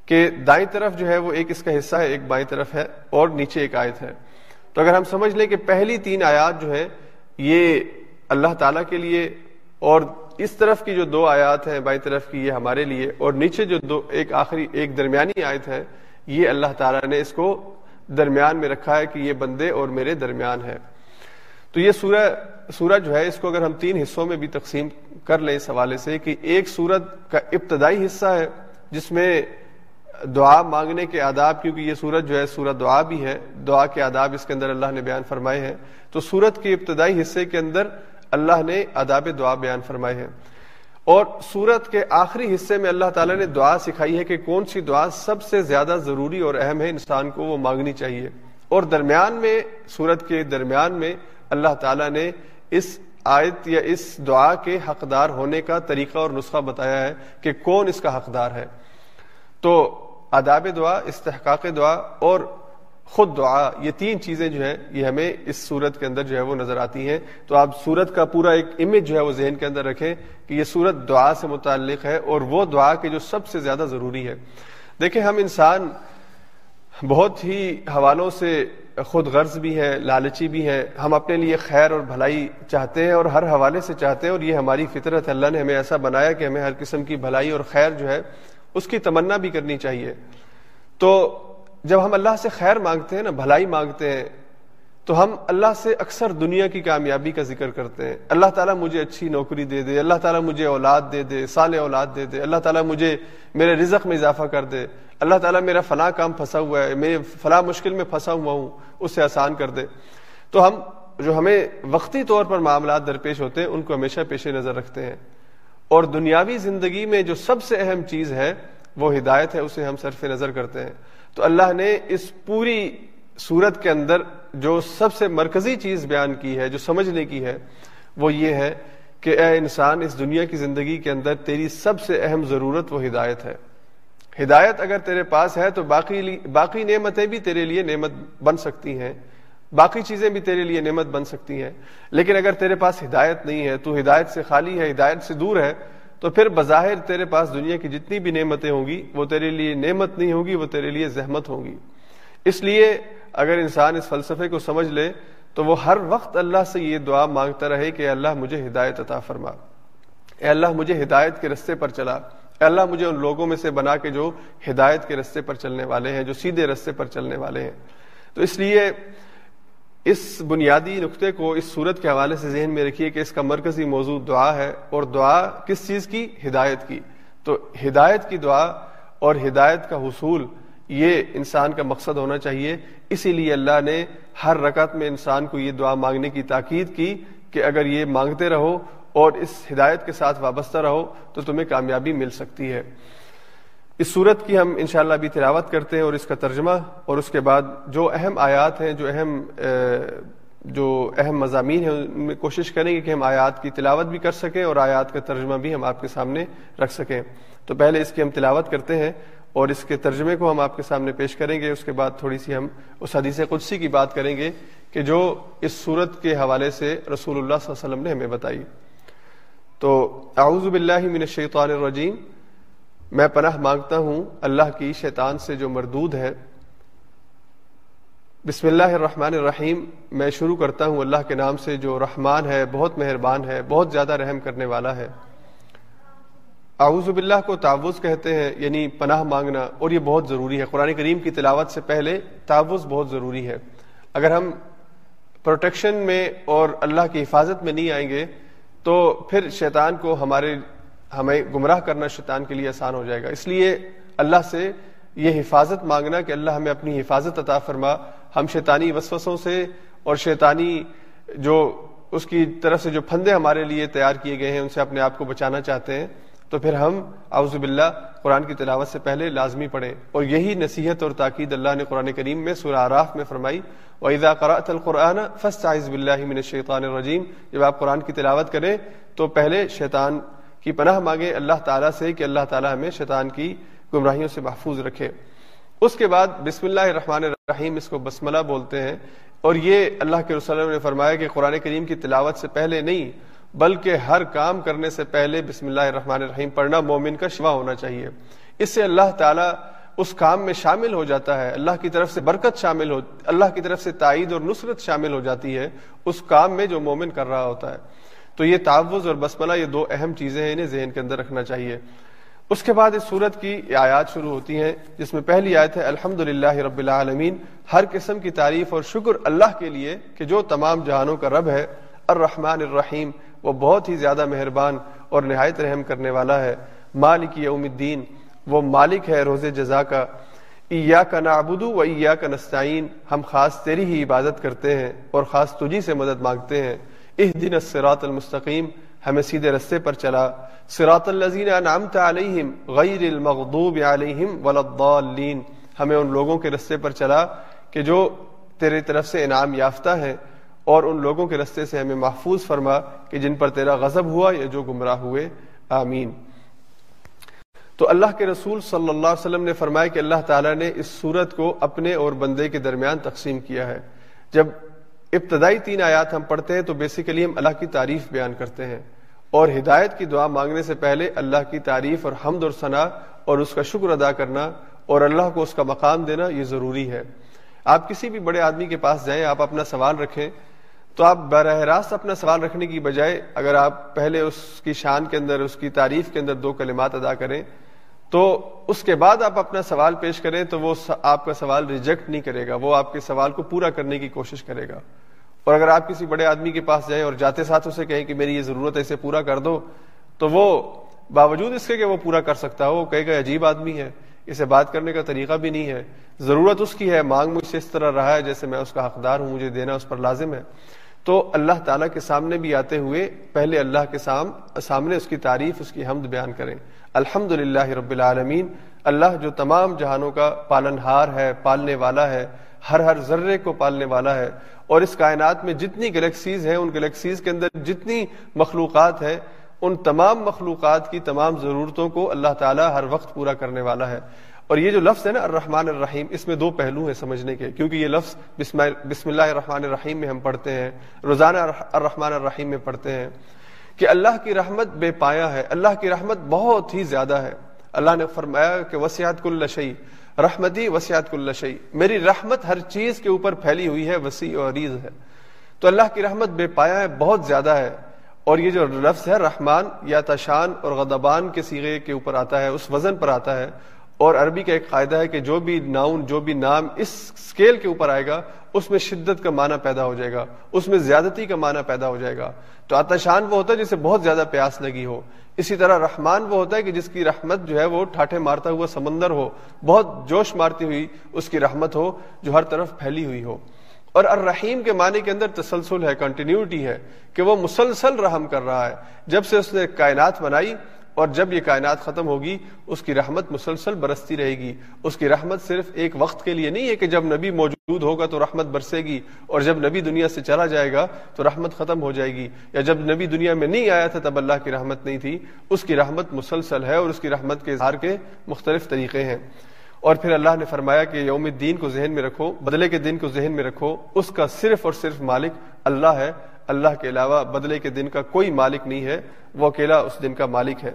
Speaker 1: کہ دائیں طرف جو ہے وہ ایک اس کا حصہ ہے، ایک بائیں طرف ہے اور نیچے ایک آیت ہے۔ تو اگر ہم سمجھ لیں کہ پہلی تین آیات جو ہے یہ اللہ تعالیٰ کے لیے اور اس طرف کی جو دو آیات ہیں بائیں طرف کی یہ ہمارے لیے اور نیچے جو دو ایک آخری ایک درمیانی آیت ہے، یہ اللہ تعالیٰ نے اس کو درمیان میں رکھا ہے کہ یہ بندے اور میرے درمیان ہے۔ تو یہ سورہ سورج جو ہے، اس کو اگر ہم تین حصوں میں بھی تقسیم کر لیں اس حوالے سے کہ ایک سورج کا ابتدائی حصہ ہے، جس میں دعا مانگنے کے آداب، کیونکہ یہ سورج جو ہے سورت دعا بھی ہے، دعا کے آداب اس کے اندر اللہ نے بیان فرمائے ہیں۔ تو سورت کے ابتدائی حصے کے اندر اللہ نے آداب دعا بیان فرمائے ہیں۔ اور سورت کے آخری حصے میں اللہ تعالیٰ نے دعا سکھائی ہے کہ کون سی دعا سب سے زیادہ ضروری اور اہم ہے انسان کو وہ مانگنی چاہیے۔ اور درمیان میں، سورت کے درمیان میں اللہ تعالیٰ نے اس آیت یا اس دعا کے حقدار ہونے کا طریقہ اور نسخہ بتایا ہے کہ کون اس کا حقدار ہے۔ تو آداب دعا، استحقاق دعا اور خود دعا، یہ تین چیزیں جو ہے یہ ہمیں اس صورت کے اندر جو ہے وہ نظر آتی ہیں۔ تو آپ صورت کا پورا ایک امیج جو ہے وہ ذہن کے اندر رکھیں کہ یہ صورت دعا سے متعلق ہے اور وہ دعا کے جو سب سے زیادہ ضروری ہے۔ دیکھیں، ہم انسان بہت ہی حوالوں سے خود غرض بھی ہے لالچی بھی ہے ہم اپنے لیے خیر اور بھلائی چاہتے ہیں اور ہر حوالے سے چاہتے ہیں اور یہ ہماری فطرت، اللہ نے ہمیں ایسا بنایا کہ ہمیں ہر قسم کی بھلائی اور خیر جو ہے اس کی تمنا بھی کرنی چاہیے۔ تو جب ہم اللہ سے خیر مانگتے ہیں نا، بھلائی مانگتے ہیں، تو ہم اللہ سے اکثر دنیا کی کامیابی کا ذکر کرتے ہیں۔ اللہ تعالیٰ مجھے اچھی نوکری دے دے، اللہ تعالیٰ مجھے اولاد دے دے سال اولاد دے دے، اللہ تعالیٰ مجھے میرے رزق میں اضافہ کر دے۔ اللہ تعالیٰ میرا فلاں کام پھنسا ہوا ہے، میں فلاں مشکل میں پھنسا ہوا ہوں اسے آسان کر دے۔ تو ہم جو ہمیں وقتی طور پر معاملات درپیش ہوتے ہیں، ان کو ہمیشہ پیش نظر رکھتے ہیں۔ اور دنیاوی زندگی میں جو سب سے اہم چیز ہے، وہ ہدایت ہے، اسے ہم صرف نظر کرتے ہیں۔ تو اللہ نے اس پوری صورت کے اندر جو سب سے مرکزی چیز بیان کی ہے، جو سمجھنے کی ہے، وہ یہ ہے کہ اے انسان، اس دنیا کی زندگی کے اندر تیری سب سے اہم ضرورت وہ ہدایت ہے۔ ہدایت اگر تیرے پاس ہے تو باقی باقی نعمتیں بھی تیرے لیے نعمت بن سکتی ہیں۔ باقی چیزیں بھی تیرے لیے نعمت بن سکتی ہیں۔ لیکن اگر تیرے پاس ہدایت نہیں ہے، تو ہدایت سے خالی ہے، ہدایت سے دور ہے، تو پھر بظاہر تیرے پاس دنیا کی جتنی بھی نعمتیں ہوں گی، وہ تیرے لیے نعمت نہیں ہوگی وہ تیرے لیے زحمت ہوگی اس لیے اگر انسان اس فلسفے کو سمجھ لے، تو وہ ہر وقت اللہ سے یہ دعا مانگتا رہے کہ اللہ مجھے ہدایت عطا فرما۔ اے اللہ مجھے ہدایت کے رستے پر چلا۔ اے اللہ مجھے ان لوگوں میں سے بنا کے جو ہدایت کے رستے پر چلنے والے ہیں، جو سیدھے رستے پر چلنے والے ہیں۔ تو اس لیے اس بنیادی نقطے کو اس صورت کے حوالے سے ذہن میں رکھیے کہ اس کا مرکزی موضوع دعا ہے اور دعا کس چیز کی؟ ہدایت کی۔ تو ہدایت کی دعا اور ہدایت کا حصول، یہ انسان کا مقصد ہونا چاہیے۔ اسی لیے اللہ نے ہر رکعت میں انسان کو یہ دعا مانگنے کی تاکید کی کہ اگر یہ مانگتے رہو اور اس ہدایت کے ساتھ وابستہ رہو تو تمہیں کامیابی مل سکتی ہے۔ اس صورت کی ہم انشاءاللہ بھی تلاوت کرتے ہیں اور اس کا ترجمہ اور اس کے بعد جو اہم آیات ہیں، جو اہم جو اہم مضامین ہیں، ان میں کوشش کریں گے کہ ہم آیات کی تلاوت بھی کر سکیں اور آیات کا ترجمہ بھی ہم آپ کے سامنے رکھ سکیں۔ تو پہلے اس کی ہم تلاوت کرتے ہیں اور اس کے ترجمے کو ہم آپ کے سامنے پیش کریں گے۔ اس کے بعد تھوڑی سی ہم اس حدیث قدسی کی بات کریں گے کہ جو اس صورت کے حوالے سے رسول اللہ صلی اللہ علیہ وسلم نے ہمیں بتائی۔ تو اعوذ باللہ من الشیطان الرجیم۔ میں پناہ مانگتا ہوں اللہ کی شیطان سے جو مردود ہے بسم اللہ الرحمن الرحیم۔ میں شروع کرتا ہوں اللہ کے نام سے جو رحمان ہے، بہت مہربان ہے، بہت زیادہ رحم کرنے والا ہے۔ اعوذ باللہ کو تعوض کہتے ہیں یعنی پناہ مانگنا، اور یہ بہت ضروری ہے۔ قرآن کریم کی تلاوت سے پہلے تعوض بہت ضروری ہے۔ اگر ہم پروٹیکشن میں اور اللہ کی حفاظت میں نہیں آئیں گے، تو پھر شیطان کو ہمارے ہمیں گمراہ کرنا شیطان کے لیے آسان ہو جائے گا۔ اس لیے اللہ سے یہ حفاظت مانگنا کہ اللہ ہمیں اپنی حفاظت عطا فرما۔ ہم شیطانی وسوسوں سے اور شیطانی جو اس کی طرف سے جو پھندے ہمارے لیے تیار کیے گئے ہیں، ان سے اپنے آپ کو بچانا چاہتے ہیں۔ تو پھر ہم اعوذ باللہ قرآن کی تلاوت سے پہلے لازمی پڑھیں۔ اور یہی نصیحت اور تاکید اللہ نے قرآن کریم میں سورہ آراف میں فرمائی۔ وَإِذَا قَرَأْتَ الْقُرْآنَ فَاسْتَعِذْ بِاللَّهِ مِنَ الشَّيْطَانِ الرَّجِيمِ۔ جب آپ قرآن کی تلاوت کریں، تو پہلے شیطان کی پناہ مانگے اللہ تعالیٰ سے کہ اللہ تعالیٰ ہمیں شیطان کی گمراہیوں سے محفوظ رکھے۔ اس کے بعد بسم اللہ الرحمن الرحیم اس کو بسملہ بولتے ہیں اور یہ اللہ کے رسول نے فرمایا کہ قرآن کریم کی تلاوت سے پہلے نہیں، بلکہ ہر کام کرنے سے پہلے بسم اللہ الرحمن الرحیم پڑھنا مومن کا شفا ہونا چاہیے۔ اس سے اللہ تعالیٰ اس کام میں شامل ہو جاتا ہے، اللہ کی طرف سے برکت شامل ہو، اللہ کی طرف سے تائید اور نصرت شامل ہو جاتی ہے اس کام میں جو مومن کر رہا ہوتا ہے۔ تو یہ تعوض اور بسملہ یہ دو اہم چیزیں ہیں انہیں ذہن کے اندر رکھنا چاہیے۔ اس کے بعد اس صورت کی آیات شروع ہوتی ہیں، جس میں پہلی آیت ہے الحمد رب العالمین، ہر قسم کی تعریف اور شکر اللہ کے لیے کہ جو تمام جہانوں کا رب ہے، الرحمن الرحیم، وہ بہت ہی زیادہ مہربان اور نہایت رحم کرنے والا ہے۔ مالک یوم الدین، وہ مالک ہے روز جزا کا۔ ایا کا نابدو و ایا کا نستعین، ہم خاص تیری ہی عبادت کرتے ہیں اور خاص تجھی سے مدد مانگتے ہیں۔ اس دن سراط المستقیم ہمیں سیدھے رستے پر چلا۔ سراط الزین انعمت علیہم، غیر المغضوب علیہم ولدالین ہمیں ان لوگوں کے رستے پر چلا کہ جو تیرے طرف سے انعام یافتہ ہیں، اور ان لوگوں کے رستے سے ہمیں محفوظ فرما کہ جن پر تیرا غضب ہوا یا جو گمراہ ہوئے۔ آمین۔ تو اللہ کے رسول صلی اللہ علیہ وسلم نے فرمایا کہ اللہ تعالیٰ نے اس صورت کو اپنے اور بندے کے درمیان تقسیم کیا ہے۔ جب ابتدائی تین آیات ہم پڑھتے ہیں تو بیسیکلی ہم اللہ کی تعریف بیان کرتے ہیں اور ہدایت کی دعا مانگنے سے پہلے اللہ کی تعریف اور حمد اور ثنا اور اس کا شکر ادا کرنا اور اللہ کو اس کا مقام دینا یہ ضروری ہے۔ آپ کسی بھی بڑے آدمی کے پاس جائیں، آپ اپنا سوال رکھیں، تو آپ براہ راست اپنا سوال رکھنے کی بجائے اگر آپ پہلے اس کی شان کے اندر، اس کی تعریف کے اندر دو کلمات ادا کریں، تو اس کے بعد آپ اپنا سوال پیش کریں تو وہ آپ کا سوال ریجیکٹ نہیں کرے گا، وہ آپ کے سوال کو پورا کرنے کی کوشش کرے گا۔ اور اگر آپ کسی بڑے آدمی کے پاس جائیں اور جاتے ساتھ اسے کہیں کہ میری یہ ضرورت ہے، اسے پورا کر دو، تو وہ باوجود اس کے کہ وہ پورا کر سکتا ہو، وہ کہے گا عجیب آدمی ہے، اسے بات کرنے کا طریقہ بھی نہیں ہے، ضرورت اس کی ہے، مانگ مجھ سے اس طرح رہا ہے جیسے میں اس کا حقدار ہوں، مجھے دینا اس پر لازم ہے۔ تو اللہ تعالیٰ کے سامنے بھی آتے ہوئے پہلے اللہ کے سام، سامنے اس کی تعریف، اس کی حمد بیان کریں۔ الحمد للہ رب العالمین، اللہ جو تمام جہانوں کا پالن ہار ہے، پالنے والا ہے، ہر ہر ذرے کو پالنے والا ہے اور اس کائنات میں جتنی گلیکسیز ہیں، ان گلیکسیز کے اندر جتنی مخلوقات ہیں، ان تمام مخلوقات کی تمام ضرورتوں کو اللہ تعالیٰ ہر وقت پورا کرنے والا ہے۔ اور یہ جو لفظ ہے نا، الرحمن الرحیم، اس میں دو پہلو ہیں سمجھنے کے، کیونکہ یہ لفظ بسم اللہ الرحمن الرحیم میں ہم پڑھتے ہیں، روزانہ الرحمن الرحیم میں پڑھتے ہیں کہ اللہ کی رحمت بے پایا ہے، اللہ کی رحمت بہت ہی زیادہ ہے۔ اللہ نے فرمایا کہ وسیعت کل شعی رحمتی وسیعت کل شعی میری رحمت ہر چیز کے اوپر پھیلی ہوئی ہے، وسیع اور عریض ہے۔ تو اللہ کی رحمت بے پایا ہے، بہت زیادہ ہے۔ اور یہ جو لفظ ہے، رحمان، یا تشان اور غدبان کے سیغے کے اوپر آتا ہے، اس وزن پر آتا ہے۔ اور عربی کا ایک قاعدہ ہے کہ جو بھی ناؤن، جو بھی نام اس سکیل کے اوپر آئے گا، اس میں شدت کا معنی پیدا ہو جائے گا، اس میں زیادتی کا معنی پیدا ہو جائے گا۔ تو آتشان وہ ہوتا ہے جسے بہت زیادہ پیاس لگی ہو۔ اسی طرح رحمان وہ ہوتا ہے کہ جس کی رحمت جو ہے وہ ٹھاٹھے مارتا ہوا سمندر ہو، بہت جوش مارتی ہوئی اس کی رحمت ہو جو ہر طرف پھیلی ہوئی ہو۔ اور الرحیم کے معنی کے اندر تسلسل ہے کنٹینیوٹی ہے کہ وہ مسلسل رحم کر رہا ہے۔ جب سے اس نے کائنات بنائی اور جب یہ کائنات ختم ہوگی، اس کی رحمت مسلسل برستی رہے گی۔ اس کی رحمت صرف ایک وقت کے لیے نہیں ہے کہ جب نبی موجود ہوگا تو رحمت برسے گی، اور جب نبی دنیا سے چلا جائے گا تو رحمت ختم ہو جائے گی۔ یا جب نبی دنیا میں نہیں آیا تھا تب اللہ کی رحمت نہیں تھی۔ اس کی رحمت مسلسل ہے اور اس کی رحمت کے اظہار کے مختلف طریقے ہیں۔ اور پھر اللہ نے فرمایا کہ یوم الدین کو ذہن میں رکھو، بدلے کے دن کو ذہن میں رکھو، اس کا صرف اور صرف مالک اللہ ہے۔ اللہ کے علاوہ بدلے کے دن کا کوئی مالک نہیں ہے، وہ اکیلا اس دن کا مالک ہے۔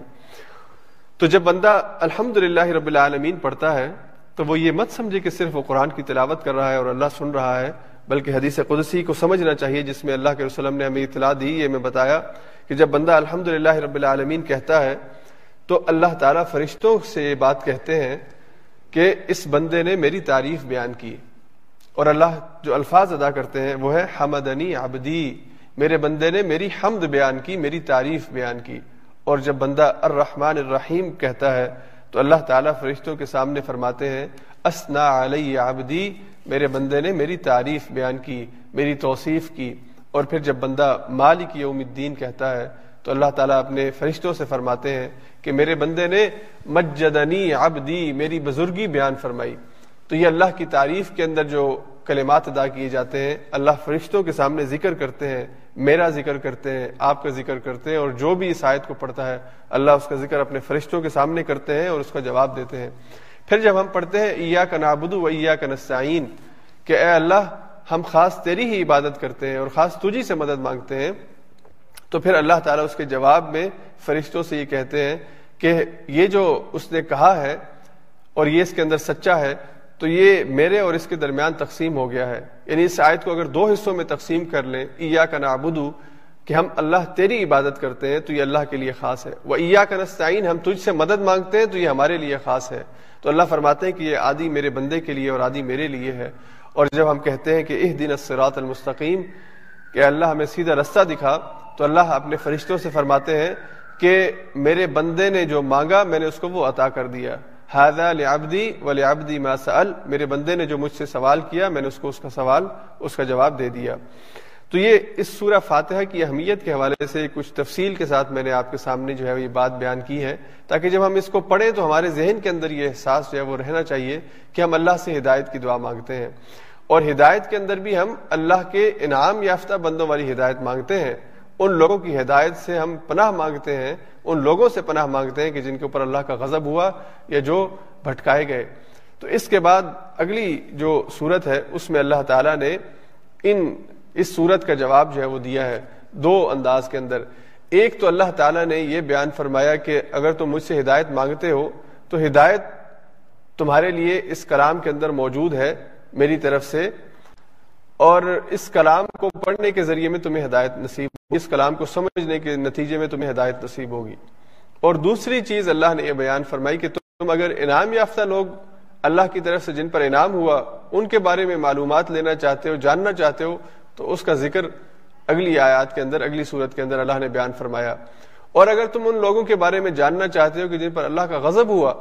Speaker 1: تو جب بندہ الحمد رب العالمین پڑھتا ہے، تو وہ یہ مت سمجھے کہ صرف وہ قرآن کی تلاوت کر رہا ہے اور اللہ سن رہا ہے، بلکہ حدیث قدسی کو سمجھنا چاہیے، جس میں اللہ کے وسلم نے ہمیں اطلاع دی، یہ میں بتایا کہ جب بندہ الحمد رب العالمین کہتا ہے، تو اللہ تعالیٰ فرشتوں سے یہ بات کہتے ہیں کہ اس بندے نے میری تعریف بیان کی۔ اور اللہ جو الفاظ ادا کرتے ہیں، وہ ہے حمدنی عبدی۔ میرے بندے نے میری حمد بیان کی، میری تعریف بیان کی۔ اور جب بندہ الرحمن الرحیم کہتا ہے، تو اللہ تعالیٰ فرشتوں کے سامنے فرماتے ہیں اسنا علی عبدی، میرے بندے نے میری تعریف بیان کی، میری توصیف کی۔ اور پھر جب بندہ مالک یوم الدین کہتا ہے، تو اللہ تعالیٰ اپنے فرشتوں سے فرماتے ہیں کہ میرے بندے نے مجدنی عبدی، میری بزرگی بیان فرمائی۔ تو یہ اللہ کی تعریف کے اندر جو کلمات ادا کیے جاتے ہیں، اللہ فرشتوں کے سامنے ذکر کرتے ہیں۔ میرا ذکر کرتے ہیں، آپ کا ذکر کرتے ہیں اور جو بھی اس آیت کو پڑھتا ہے، اللہ اس کا ذکر اپنے فرشتوں کے سامنے کرتے ہیں اور اس کا جواب دیتے ہیں۔ پھر جب ہم پڑھتے ہیں ایا کا نابدو و ایا کا نسعین کہ اے اللہ، ہم خاص تیری ہی عبادت کرتے ہیں اور خاص تجھی سے مدد مانگتے ہیں۔ تو پھر اللہ تعالیٰ اس کے جواب میں فرشتوں سے یہ کہتے ہیں کہ یہ جو اس نے کہا ہے اور یہ اس کے اندر سچا ہے تو یہ میرے اور اس کے درمیان تقسیم ہو گیا ہے۔ یعنی اس آیت کو اگر دو حصوں میں تقسیم کر لیں ایا کا نابدو کہ ہم اللہ تیری عبادت کرتے ہیں، تو یہ اللہ کے لیے خاص ہے۔ وہ ایا کا نستعین، ہم تجھ سے مدد مانگتے ہیں، تو یہ ہمارے لیے خاص ہے۔ تو اللہ فرماتے ہیں کہ یہ آدھی میرے بندے کے لیے اور آدھی میرے لیے ہے۔ اور جب ہم کہتے ہیں کہ اس دن اسرات المستقیم، کہ اللہ ہمیں سیدھا رستہ دکھا، تو اللہ اپنے فرشتوں سے فرماتے ہیں کہ میرے بندے نے جو مانگا، میں نے اس کو وہ عطا کر دیا۔ لعبدی ولعبدی ما سأل. میرے بندے نے جو مجھ سے سوال کیا، میں نے اس کو اس کا سوال، اس کا جواب دے دیا۔ تو یہ اس سورہ فاتحہ کی اہمیت کے حوالے سے کچھ تفصیل کے ساتھ میں نے آپ کے سامنے جو ہے یہ بات بیان کی ہے۔ تاکہ جب ہم اس کو پڑھیں تو ہمارے ذہن کے اندر یہ احساس جو ہے وہ رہنا چاہیے کہ ہم اللہ سے ہدایت کی دعا مانگتے ہیں۔ اور ہدایت کے اندر بھی ہم اللہ کے انعام یافتہ بندوں والی ہدایت مانگتے ہیں۔ ان لوگوں کی ہدایت سے ہم پناہ مانگتے ہیں، ان لوگوں سے پناہ مانگتے ہیں کہ جن کے اوپر اللہ کا غضب ہوا یا جو بھٹکائے گئے۔ تو اس کے بعد اگلی جو صورت ہے، اس میں اللہ تعالیٰ نے ان، اس صورت کا جواب جو ہے وہ دیا ہے دو انداز کے اندر۔ ایک تو اللہ تعالیٰ نے یہ بیان فرمایا کہ اگر تم مجھ سے ہدایت مانگتے ہو، تو ہدایت تمہارے لیے اس کلام کے اندر موجود ہے، میری طرف سے اور اس کلام کو پڑھنے کے ذریعے میں تمہیں ہدایت نصیب اس کلام کو سمجھنے کے نتیجے میں تمہیں ہدایت نصیب ہوگی۔ اور دوسری چیز اللہ نے یہ بیان فرمائی کہ تم اگر انعام یافتہ لوگ اللہ کی طرف سے جن پر انعام ہوا، ان کے بارے میں معلومات لینا چاہتے ہو، جاننا چاہتے ہو، تو اس کا ذکر اگلی آیات کے اندر، اگلی صورت کے اندر اللہ نے بیان فرمایا۔ اور اگر تم ان لوگوں کے بارے میں جاننا چاہتے ہو کہ جن پر اللہ کا غضب ہوا،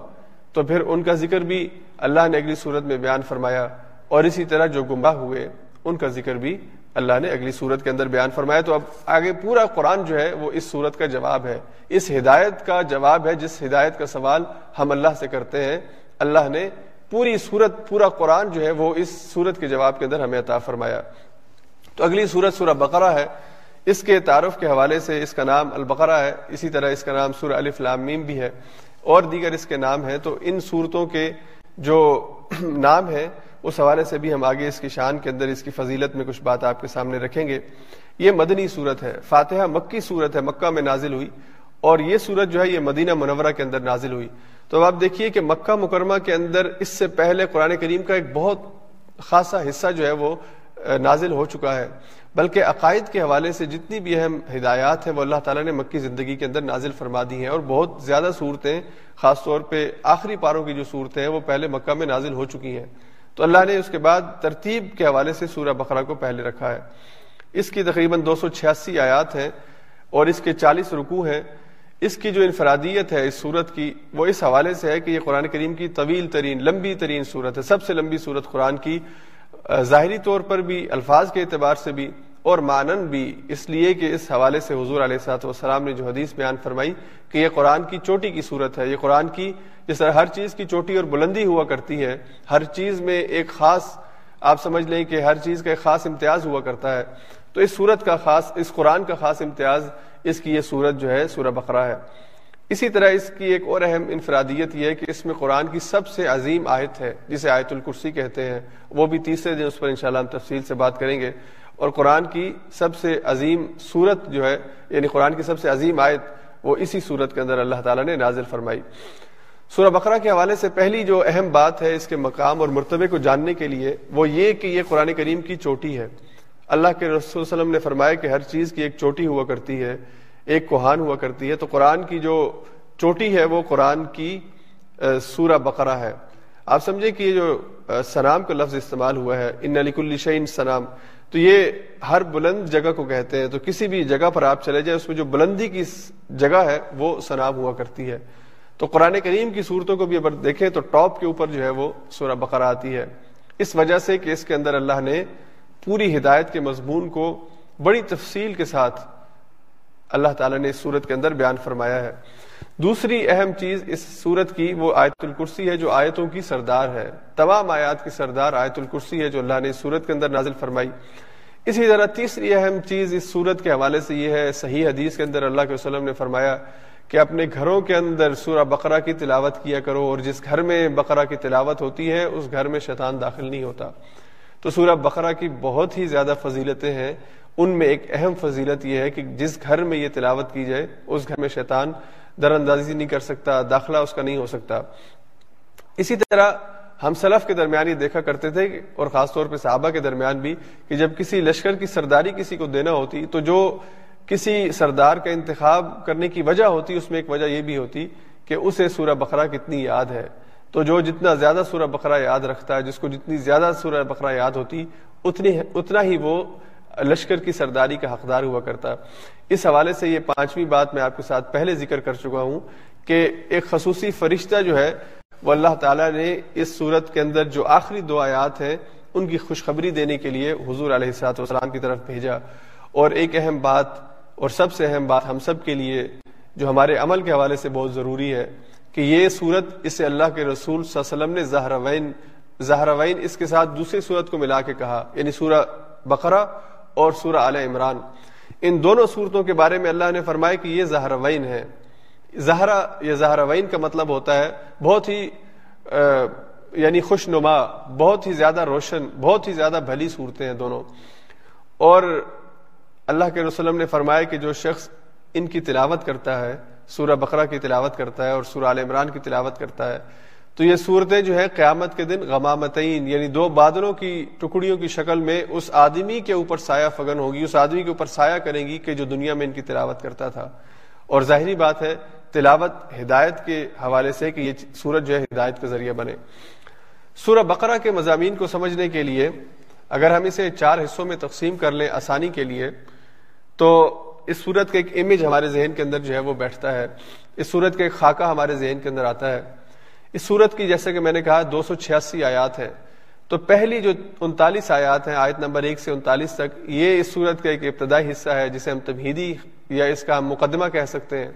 Speaker 1: تو پھر ان کا ذکر بھی اللہ نے اگلی صورت میں بیان فرمایا۔ اور اسی طرح جو گمراہ ہوئے ان کا ذکر بھی اللہ نے اگلی صورت کے اندر بیان فرمایا۔ تو اب آگے پورا قرآن جو ہے وہ اس صورت کا جواب ہے۔ اس ہدایت کا جواب ہے جس ہدایت کا سوال ہم اللہ سے کرتے ہیں۔ اللہ نے پوری صورت پورا قرآن جو ہے وہ اس صورت کے جواب کے اندر ہمیں عطا فرمایا۔ تو اگلی صورت سورہ بقرہ ہے۔ اس کے تعارف کے حوالے سے اس کا نام البقرہ ہے۔ اسی طرح اس کا نام سورہ الف لامیم بھی ہے۔ اور دیگر اس کے نام ہیں۔ تو ان صورتوں کے جو نام ہیں اس حوالے سے بھی ہم آگے اس کی شان کے اندر اس کی فضیلت میں کچھ بات آپ کے سامنے رکھیں گے۔ یہ مدنی صورت ہے۔ فاتحہ مکی صورت ہے، مکہ میں نازل ہوئی۔ اور یہ صورت جو ہے، یہ مدینہ منورہ کے اندر نازل ہوئی۔ تو اب آپ دیکھیے کہ مکہ مکرمہ کے اندر اس سے پہلے قرآن کریم کا ایک بہت خاصا حصہ جو ہے وہ نازل ہو چکا ہے۔ بلکہ عقائد کے حوالے سے جتنی بھی اہم ہدایات ہیں، وہ اللہ تعالیٰ نے مکی زندگی کے اندر نازل فرما دی ہیں۔ اور بہت زیادہ صورتیں، خاص طور پہ آخری پاروں کی جو صورتیں ہیں، وہ پہلے مکہ میں نازل ہو چکی ہیں۔ تو اللہ نے اس کے بعد ترتیب کے حوالے سے سورہ بقرہ کو پہلے رکھا ہے۔ اس کی تقریباً دو سو چھیاسی آیات ہیں اور اس کے چالیس رکوع ہیں۔ اس کی جو انفرادیت ہے اس صورت کی وہ اس حوالے سے ہے کہ یہ قرآن کریم کی طویل ترین، لمبی ترین صورت ہے۔ سب سے لمبی صورت قرآن کی ظاہری طور پر بھی، الفاظ کے اعتبار سے بھی اور مانن بھی۔ اس لیے کہ اس حوالے سے حضور علیہ صاحب والسلام نے جو حدیث بیان فرمائی کہ یہ قرآن کی چوٹی کی صورت ہے۔ یہ قرآن کی جس طرح ہر چیز کی چوٹی اور بلندی ہوا کرتی ہے ہر چیز میں ایک خاص، آپ سمجھ لیں کہ ہر چیز کا ایک خاص امتیاز ہوا کرتا ہے۔ تو اس صورت کا خاص، اس قرآن کا خاص امتیاز، اس کی یہ صورت جو ہے، سورہ بقرہ ہے۔ اسی طرح اس کی ایک اور اہم انفرادیت یہ ہے کہ اس میں قرآن کی سب سے عظیم آیت ہے، جسے آیت الکرسی کہتے ہیں۔ وہ بھی تیسرے دن اس پر انشاءاللہ ہم تفصیل سے بات کریں گے۔ اور قرآن کی سب سے عظیم صورت جو ہے یعنی قرآن کی سب سے عظیم آیت، وہ اسی صورت کے اندر اللہ تعالیٰ نے نازل فرمائی۔ سورہ بقرہ کے حوالے سے پہلی جو اہم بات ہے اس کے مقام اور مرتبے کو جاننے کے لیے، وہ یہ کہ یہ قرآن کریم کی چوٹی ہے۔ اللہ کے رسول وسلم نے فرمایا کہ ہر چیز کی ایک چوٹی ہوا کرتی ہے، ایک کوہان ہوا کرتی ہے۔ تو قرآن کی جو چوٹی ہے، وہ قرآن کی سورہ بقرہ ہے۔ آپ سمجھے کہ یہ جو سنام کا لفظ استعمال ہوا ہے، ان علیک الشین سنام۔ تو یہ ہر بلند جگہ کو کہتے ہیں۔ تو کسی بھی جگہ پر آپ چلے جائیں، اس میں جو بلندی کی جگہ ہے، وہ سنام ہوا کرتی ہے۔ تو قرآن کریم کی صورتوں کو بھی اگر دیکھیں تو ٹاپ کے اوپر جو ہے وہ سورہ بقرہ آتی ہے۔ اس وجہ سے کہ اس کے اندر اللہ نے پوری ہدایت کے مضمون کو بڑی تفصیل کے ساتھ اللہ تعالیٰ نے اس صورت کے اندر بیان فرمایا ہے۔ دوسری اہم چیز اس صورت کی وہ آیت الکرسی ہے جو آیتوں کی سردار ہے۔ تمام آیات کی سردار آیت الکرسی ہے جو اللہ نے اس صورت کے اندر نازل فرمائی۔ اسی طرح تیسری اہم چیز اس صورت کے حوالے سے یہ ہے، صحیح حدیث کے اندر اللہ کے وسلم نے فرمایا کہ اپنے گھروں کے اندر سورہ بقرہ کی تلاوت کیا کرو اور جس گھر میں بقرہ کی تلاوت ہوتی ہے، اس گھر میں شیطان داخل نہیں ہوتا۔ تو سورہ بقرہ کی بہت ہی زیادہ فضیلتیں ہیں۔ ان میں ایک اہم فضیلت یہ ہے کہ جس گھر میں یہ تلاوت کی جائے، اس گھر میں شیطان در اندازی نہیں کر سکتا، داخلہ اس کا نہیں ہو سکتا۔ اسی طرح ہم سلف کے درمیان یہ دیکھا کرتے تھے اور خاص طور پہ صحابہ کے درمیان بھی کہ جب کسی لشکر کی سرداری کسی کو دینا ہوتی تو جو کسی سردار کا انتخاب کرنے کی وجہ ہوتی، اس میں ایک وجہ یہ بھی ہوتی کہ اسے سورہ بقرہ کتنی یاد ہے۔ تو جو جتنا زیادہ سورہ بقرہ یاد رکھتا ہے، جس کو جتنی زیادہ سورہ بقرہ یاد ہوتی، اتنی، اتنا ہی وہ لشکر کی سرداری کا حقدار ہوا کرتا۔ اس حوالے سے یہ پانچویں بات میں آپ کے ساتھ پہلے ذکر کر چکا ہوں کہ ایک خصوصی فرشتہ جو ہے، وہ اللہ تعالیٰ نے اس صورت کے اندر جو آخری دو آیات ہیں، ان کی خوشخبری دینے کے لیے حضور علیہ السلاط والسلام کی طرف بھیجا۔ اور ایک اہم بات اور سب سے اہم بات ہم سب کے لیے جو ہمارے عمل کے حوالے سے بہت ضروری ہے کہ یہ صورت اسے اللہ کے رسول صلی اللہ علیہ وسلم نے زہر وین زہروین اس کے ساتھ دوسری صورت کو ملا کے کہا یعنی سورہ بقرہ اور سورہ عال عمران۔ ان دونوں صورتوں کے بارے میں اللہ نے فرمایا کہ یہ زہروین ہے زہرا یا زہروین کا مطلب ہوتا ہے بہت ہی یعنی خوش نما بہت ہی زیادہ روشن، بہت ہی زیادہ بھلی صورتیں ہیں دونوں۔ اور اللہ کے رسلم نے فرمایا کہ جو شخص ان کی تلاوت کرتا ہے، سورہ بقرہ کی تلاوت کرتا ہے اور سورہ عال عمران کی تلاوت کرتا ہے، تو یہ صورتیں جو ہے قیامت کے دن غمامتین یعنی دو بادلوں کی ٹکڑیوں کی شکل میں اس آدمی کے اوپر سایہ فگن ہوگی، اس آدمی کے اوپر سایہ کریں گی کہ جو دنیا میں ان کی تلاوت کرتا تھا۔ اور ظاہری بات ہے، تلاوت ہدایت کے حوالے سے کہ یہ سورج جو ہے ہدایت کا ذریعہ بنے۔ سورہ بقرہ کے مضامین کو سمجھنے کے لیے، اگر ہم اسے چار حصوں میں تقسیم کر لیں آسانی کے لیے تو اس صورت کا ایک امیج ہمارے ذہن کے اندر جو ہے وہ بیٹھتا ہے۔ اس صورت کا ایک خاکہ ہمارے ذہن کے اندر آتا ہے۔ اس صورت کی جیسے کہ میں نے کہا دو سو چھیاسی آیات ہے تو پہلی جو انتالیس آیات ہیں، آیت نمبر ایک سے انتالیس تک، یہ اس صورت کا ایک ابتدائی حصہ ہے جسے ہم تبہیدی یا اس کا ہم مقدمہ کہہ سکتے ہیں۔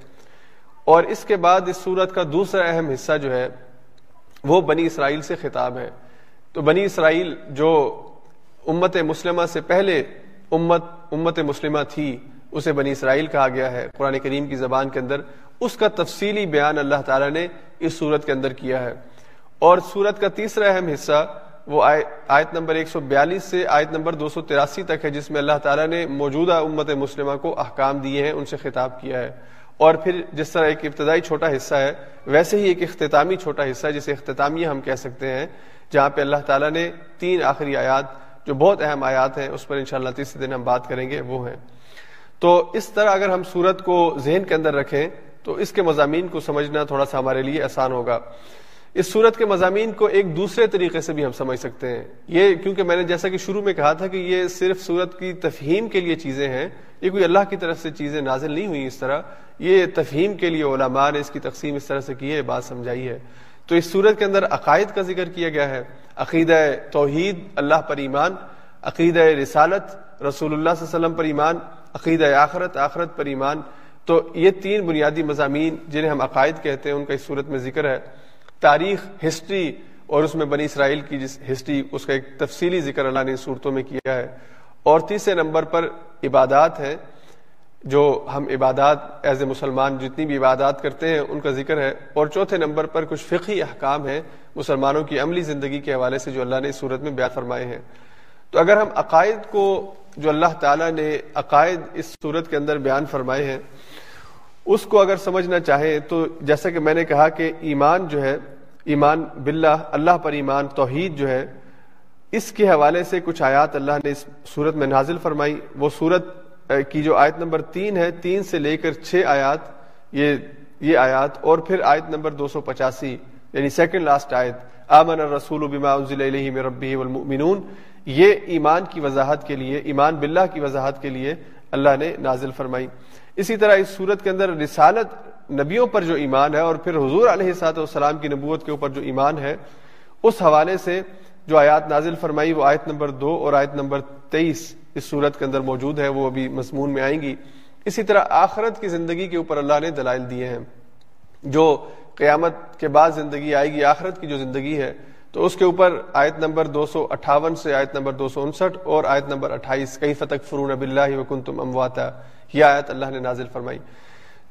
Speaker 1: اور اس کے بعد اس صورت کا دوسرا اہم حصہ جو ہے وہ بنی اسرائیل سے خطاب ہے۔ تو بنی اسرائیل جو امت مسلمہ سے پہلے امت امت مسلمہ تھی، اسے بنی اسرائیل کہا گیا ہے۔ قرآن کریم کی زبان کے اندر اس کا تفصیلی بیان اللہ تعالیٰ نے اس صورت کے اندر کیا ہے۔ اور صورت کا تیسرا اہم حصہ وہ آیت نمبر 142 سے آیت نمبر 283 تک ہے، جس میں اللہ تعالیٰ نے موجودہ امت مسلمہ کو احکام دیے ہیں، ان سے خطاب کیا ہے۔ اور پھر جس طرح ایک ابتدائی چھوٹا حصہ ہے، ویسے ہی ایک اختتامی چھوٹا حصہ ہے، جسے اختتامیہ ہم کہہ سکتے ہیں، جہاں پہ اللہ تعالیٰ نے تین آخری آیات جو بہت اہم آیات ہیں، اس پر انشاءاللہ تیسرے دن ہم بات کریں گے، وہ ہیں۔ تو اس طرح اگر ہم صورت کو ذہن کے اندر رکھیں، تو اس کے مضامین کو سمجھنا تھوڑا سا ہمارے لیے آسان ہوگا۔ اس صورت کے مضامین کو ایک دوسرے طریقے سے بھی ہم سمجھ سکتے ہیں۔ یہ کیونکہ میں نے جیسا کہ شروع میں کہا تھا کہ یہ صرف صورت کی تفہیم کے لیے چیزیں ہیں، یہ کوئی اللہ کی طرف سے چیزیں نازل نہیں ہوئی اس طرح۔ یہ تفہیم کے لیے علماء نے اس کی تقسیم اس طرح سے کی ہے بات سمجھائی ہے۔ تو اس صورت کے اندر عقائد کا ذکر کیا گیا ہے۔ عقیدہ توحید، اللہ پر ایمان، عقیدہ رسالت، رسول اللہ صلی اللہ علیہ وسلم پر ایمان، عقیدہ آخرت آخرت پر ایمان۔ تو یہ تین بنیادی مضامین جنہیں ہم عقائد کہتے ہیں، ان کا اس صورت میں ذکر ہے۔ تاریخ، ہسٹری اور اس میں بنی اسرائیل کی جس ہسٹری، اس کا ایک تفصیلی ذکر اللہ نے صورتوں میں کیا ہے۔ اور تیسرے نمبر پر عبادات ہے جو ہم عبادات ایز اے مسلمان جتنی بھی عبادات کرتے ہیں، ان کا ذکر ہے۔ اور چوتھے نمبر پر کچھ فقی احکام ہیں مسلمانوں کی عملی زندگی کے حوالے سے جو اللہ نے اس صورت میں بیان فرمائے ہیں۔ تو اگر ہم عقائد کو، جو اللہ تعالیٰ نے عقائد اس صورت کے اندر بیان فرمائے ہیں، اس کو اگر سمجھنا چاہیں تو جیسا کہ میں نے کہا کہ ایمان جو ہے، ایمان باللہ، اللہ پر ایمان، توحید جو ہے، اس کے حوالے سے کچھ آیات اللہ نے اس صورت میں نازل فرمائی۔ وہ صورت کی جو آیت نمبر تین ہے، تین سے لے کر چھ آیات، یہ یہ آیات، اور پھر آیت نمبر دو سو پچاسی یعنی سیکنڈ لاسٹ آیت، آمن الرسول بما انزل الیہ من ربہ والمؤمنون، یہ ایمان کی وضاحت کے لیے، ایمان باللہ کی وضاحت کے لیے اللہ نے نازل فرمائی۔ اسی طرح اس صورت کے اندر رسالت نبیوں پر جو ایمان ہے، اور پھر حضور علیہ سات والسلام کی نبوت کے اوپر جو ایمان ہے، اس حوالے سے جو آیات نازل فرمائی، وہ آیت نمبر دو اور آیت نمبر تیئیس۔ اس صورت کے اندر موجود ہے وہ ابھی مضمون میں آئیں گی۔ اسی طرح آخرت کی زندگی کے اوپر اللہ نے دلائل دیے ہیں۔ جو قیامت کے بعد زندگی آئے گی، آخرت کی جو زندگی ہے، تو اس کے اوپر آیت نمبر دو سو اٹھاون سے آیت نمبر دو سو انسٹھ اور آیت نمبر اٹھائیس کئی فتق فرون اب اللہ وکن تم امواتا۔ یہ آیت اللہ نے نازل فرمائی۔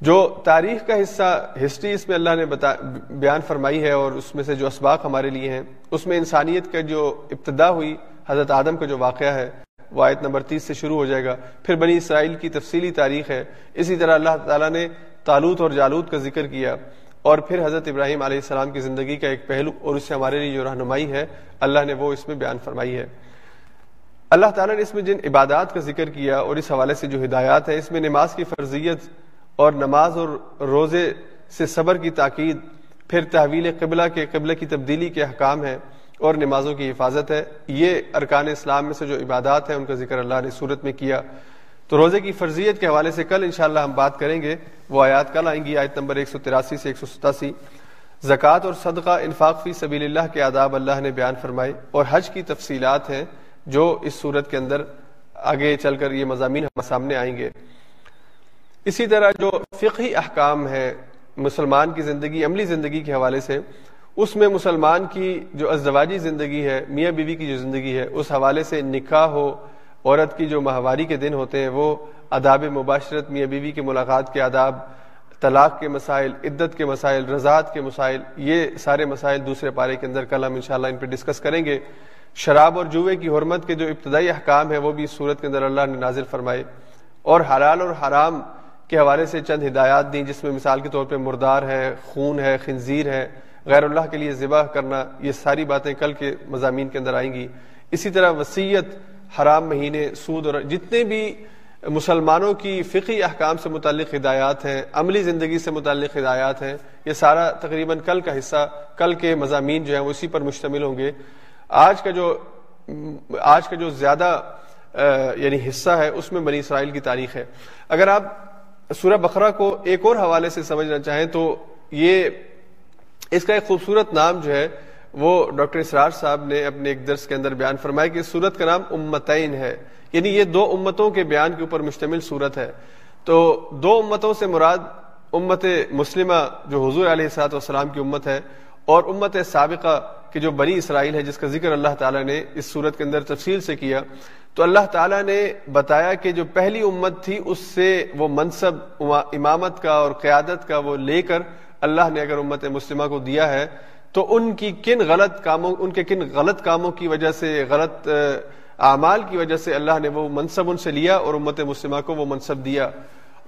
Speaker 1: جو تاریخ کا حصہ، ہسٹری اس میں اللہ نے بتا، بیان فرمائی ہے اور اس میں سے جو اسباق ہمارے لیے ہیں، اس میں انسانیت کا جو ابتدا ہوئی، حضرت آدم کا جو واقعہ ہے وہ آیت نمبر تیس سے شروع ہو جائے گا۔ پھر بنی اسرائیل کی تفصیلی تاریخ ہے۔ اسی طرح اللہ تعالیٰ نے تالوت اور جالوت کا ذکر کیا۔ اور پھر حضرت ابراہیم علیہ السلام کی زندگی کا ایک پہلو اور اس سے ہمارے لیے جو رہنمائی ہے، اللہ نے وہ اس میں بیان فرمائی ہے۔ اللہ تعالیٰ نے اس میں جن عبادات کا ذکر کیا اور اس حوالے سے جو ہدایات ہے اس میں نماز کی فرضیت اور نماز اور روزے سے صبر کی تاکید، پھر تحویل قبلہ کے قبلہ کی تبدیلی کے احکام ہے اور نمازوں کی حفاظت ہے۔ یہ ارکان اسلام میں سے جو عبادات ہیں، ان کا ذکر اللہ نے صورت میں کیا۔ تو روزے کی فرضیت کے حوالے سے کل انشاءاللہ ہم بات کریں گے۔ وہ آیات کل آئیں گی، آیت نمبر ایک سو تراسی سے ایک سو ستاسی۔ زکوٰۃ اور صدقہ انفاق فی سبیل اللہ کے آداب اللہ نے بیان فرمائے۔ اور حج کی تفصیلات ہیں جو اس صورت کے اندر آگے چل کر یہ مضامین ہمارے سامنے آئیں گے۔ اسی طرح جو فقہی احکام ہے مسلمان کی زندگی، عملی زندگی کے حوالے سے اس میں مسلمان کی جو ازدواجی زندگی ہے، میاں بیوی کی جو زندگی ہے، اس حوالے سے نکاح ہو، عورت کی جو ماہواری کے دن ہوتے ہیں، وہ اداب مباشرت، میاں بیوی کے ملاقات کے آداب، طلاق کے مسائل، عدت کے مسائل، رضاعت کے مسائل، یہ سارے مسائل دوسرے پارے کے اندر کل ہم انشاءاللہ ان پہ ڈسکس کریں گے۔ شراب اور جوئے کی حرمت کے جو ابتدائی احکام ہے وہ بھی صورت کے اندر اللہ نے نازل فرمائے۔ اور حلال اور حرام کے حوالے سے چند ہدایات دیں، جس میں مثال کے طور پہ مردار ہے، خون ہے، خنزیر ہے۔ غیر اللہ کے لیے ذبح کرنا، یہ ساری باتیں کل کے مضامین کے اندر آئیں گی۔ اسی طرح وسیعت حرام مہینے، سود اور جتنے بھی مسلمانوں کی فقی احکام سے متعلق ہدایات ہیں، عملی زندگی سے متعلق ہدایات ہیں، یہ سارا تقریباً کل کا حصہ، کل کے مضامین جو ہیں، وہ اسی پر مشتمل ہوں گے۔ آج کا جو، آج کا جو زیادہ یعنی حصہ ہے، اس میں بنی اسرائیل کی تاریخ ہے۔ اگر آپ سورہ بقرہ کو ایک اور حوالے سے سمجھنا چاہیں تو یہ اس کا ایک خوبصورت نام جو ہے، وہ ڈاکٹر اسرار صاحب نے اپنے ایک درس کے اندر بیان فرمایا کہ سورت کا نام امتین ہے۔ یعنی یہ دو امتوں کے بیان کے اوپر مشتمل صورت ہے۔ تو دو امتوں سے مراد امت مسلمہ جو حضور علیہ سات والسلام کی امت ہے اور امت سابقہ کہ جو بنی اسرائیل ہے، جس کا ذکر اللہ تعالیٰ نے اس صورت کے اندر تفصیل سے کیا۔ تو اللہ تعالیٰ نے بتایا کہ جو پہلی امت تھی، اس سے وہ منصب، امامت کا اور قیادت کا وہ لے کر اللہ نے اگر امت مسلمہ کو دیا ہے، تو ان کی کن غلط کاموں، ان کے کن غلط کاموں کی وجہ سے، غلط اعمال کی وجہ سے اللہ نے وہ منصب ان سے لیا اور امت مسلمہ کو وہ منصب دیا۔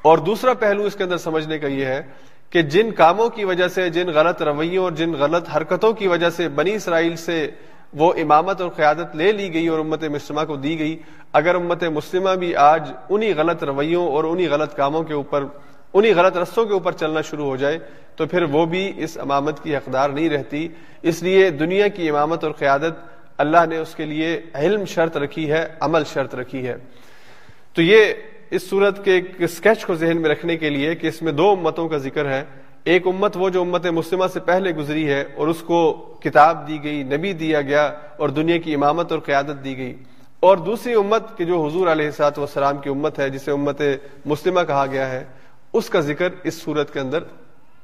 Speaker 1: اور دوسرا پہلو اس کے اندر سمجھنے کا یہ ہے کہ جن کاموں کی وجہ سے، جن غلط رویوں اور جن غلط حرکتوں کی وجہ سے بنی اسرائیل سے وہ امامت اور قیادت لے لی گئی اور امت مسلمہ کو دی گئی، اگر امت مسلمہ بھی آج انہی غلط رویوں اور انہی غلط کاموں کے اوپر انہی غلط رستوں کے اوپر چلنا شروع ہو جائے تو پھر وہ بھی اس امامت کی حقدار نہیں رہتی۔ اس لیے دنیا کی امامت اور قیادت اللہ نے اس کے لیے علم شرط رکھی ہے، عمل شرط رکھی ہے۔ تو یہ اس صورت کے ایک اسکیچ کو ذہن میں رکھنے کے لیے کہ اس میں دو امتوں کا ذکر ہے۔ ایک امت وہ جو امت مسلمہ سے پہلے گزری ہے اور اس کو کتاب دی گئی، نبی دیا گیا اور دنیا کی امامت اور قیادت دی گئی۔ اور دوسری امت کہ جو حضور علیہ سات وسلام کی امت ہے، جسے امت مسلمہ کہا گیا ہے۔ اس کا ذکر اس صورت کے اندر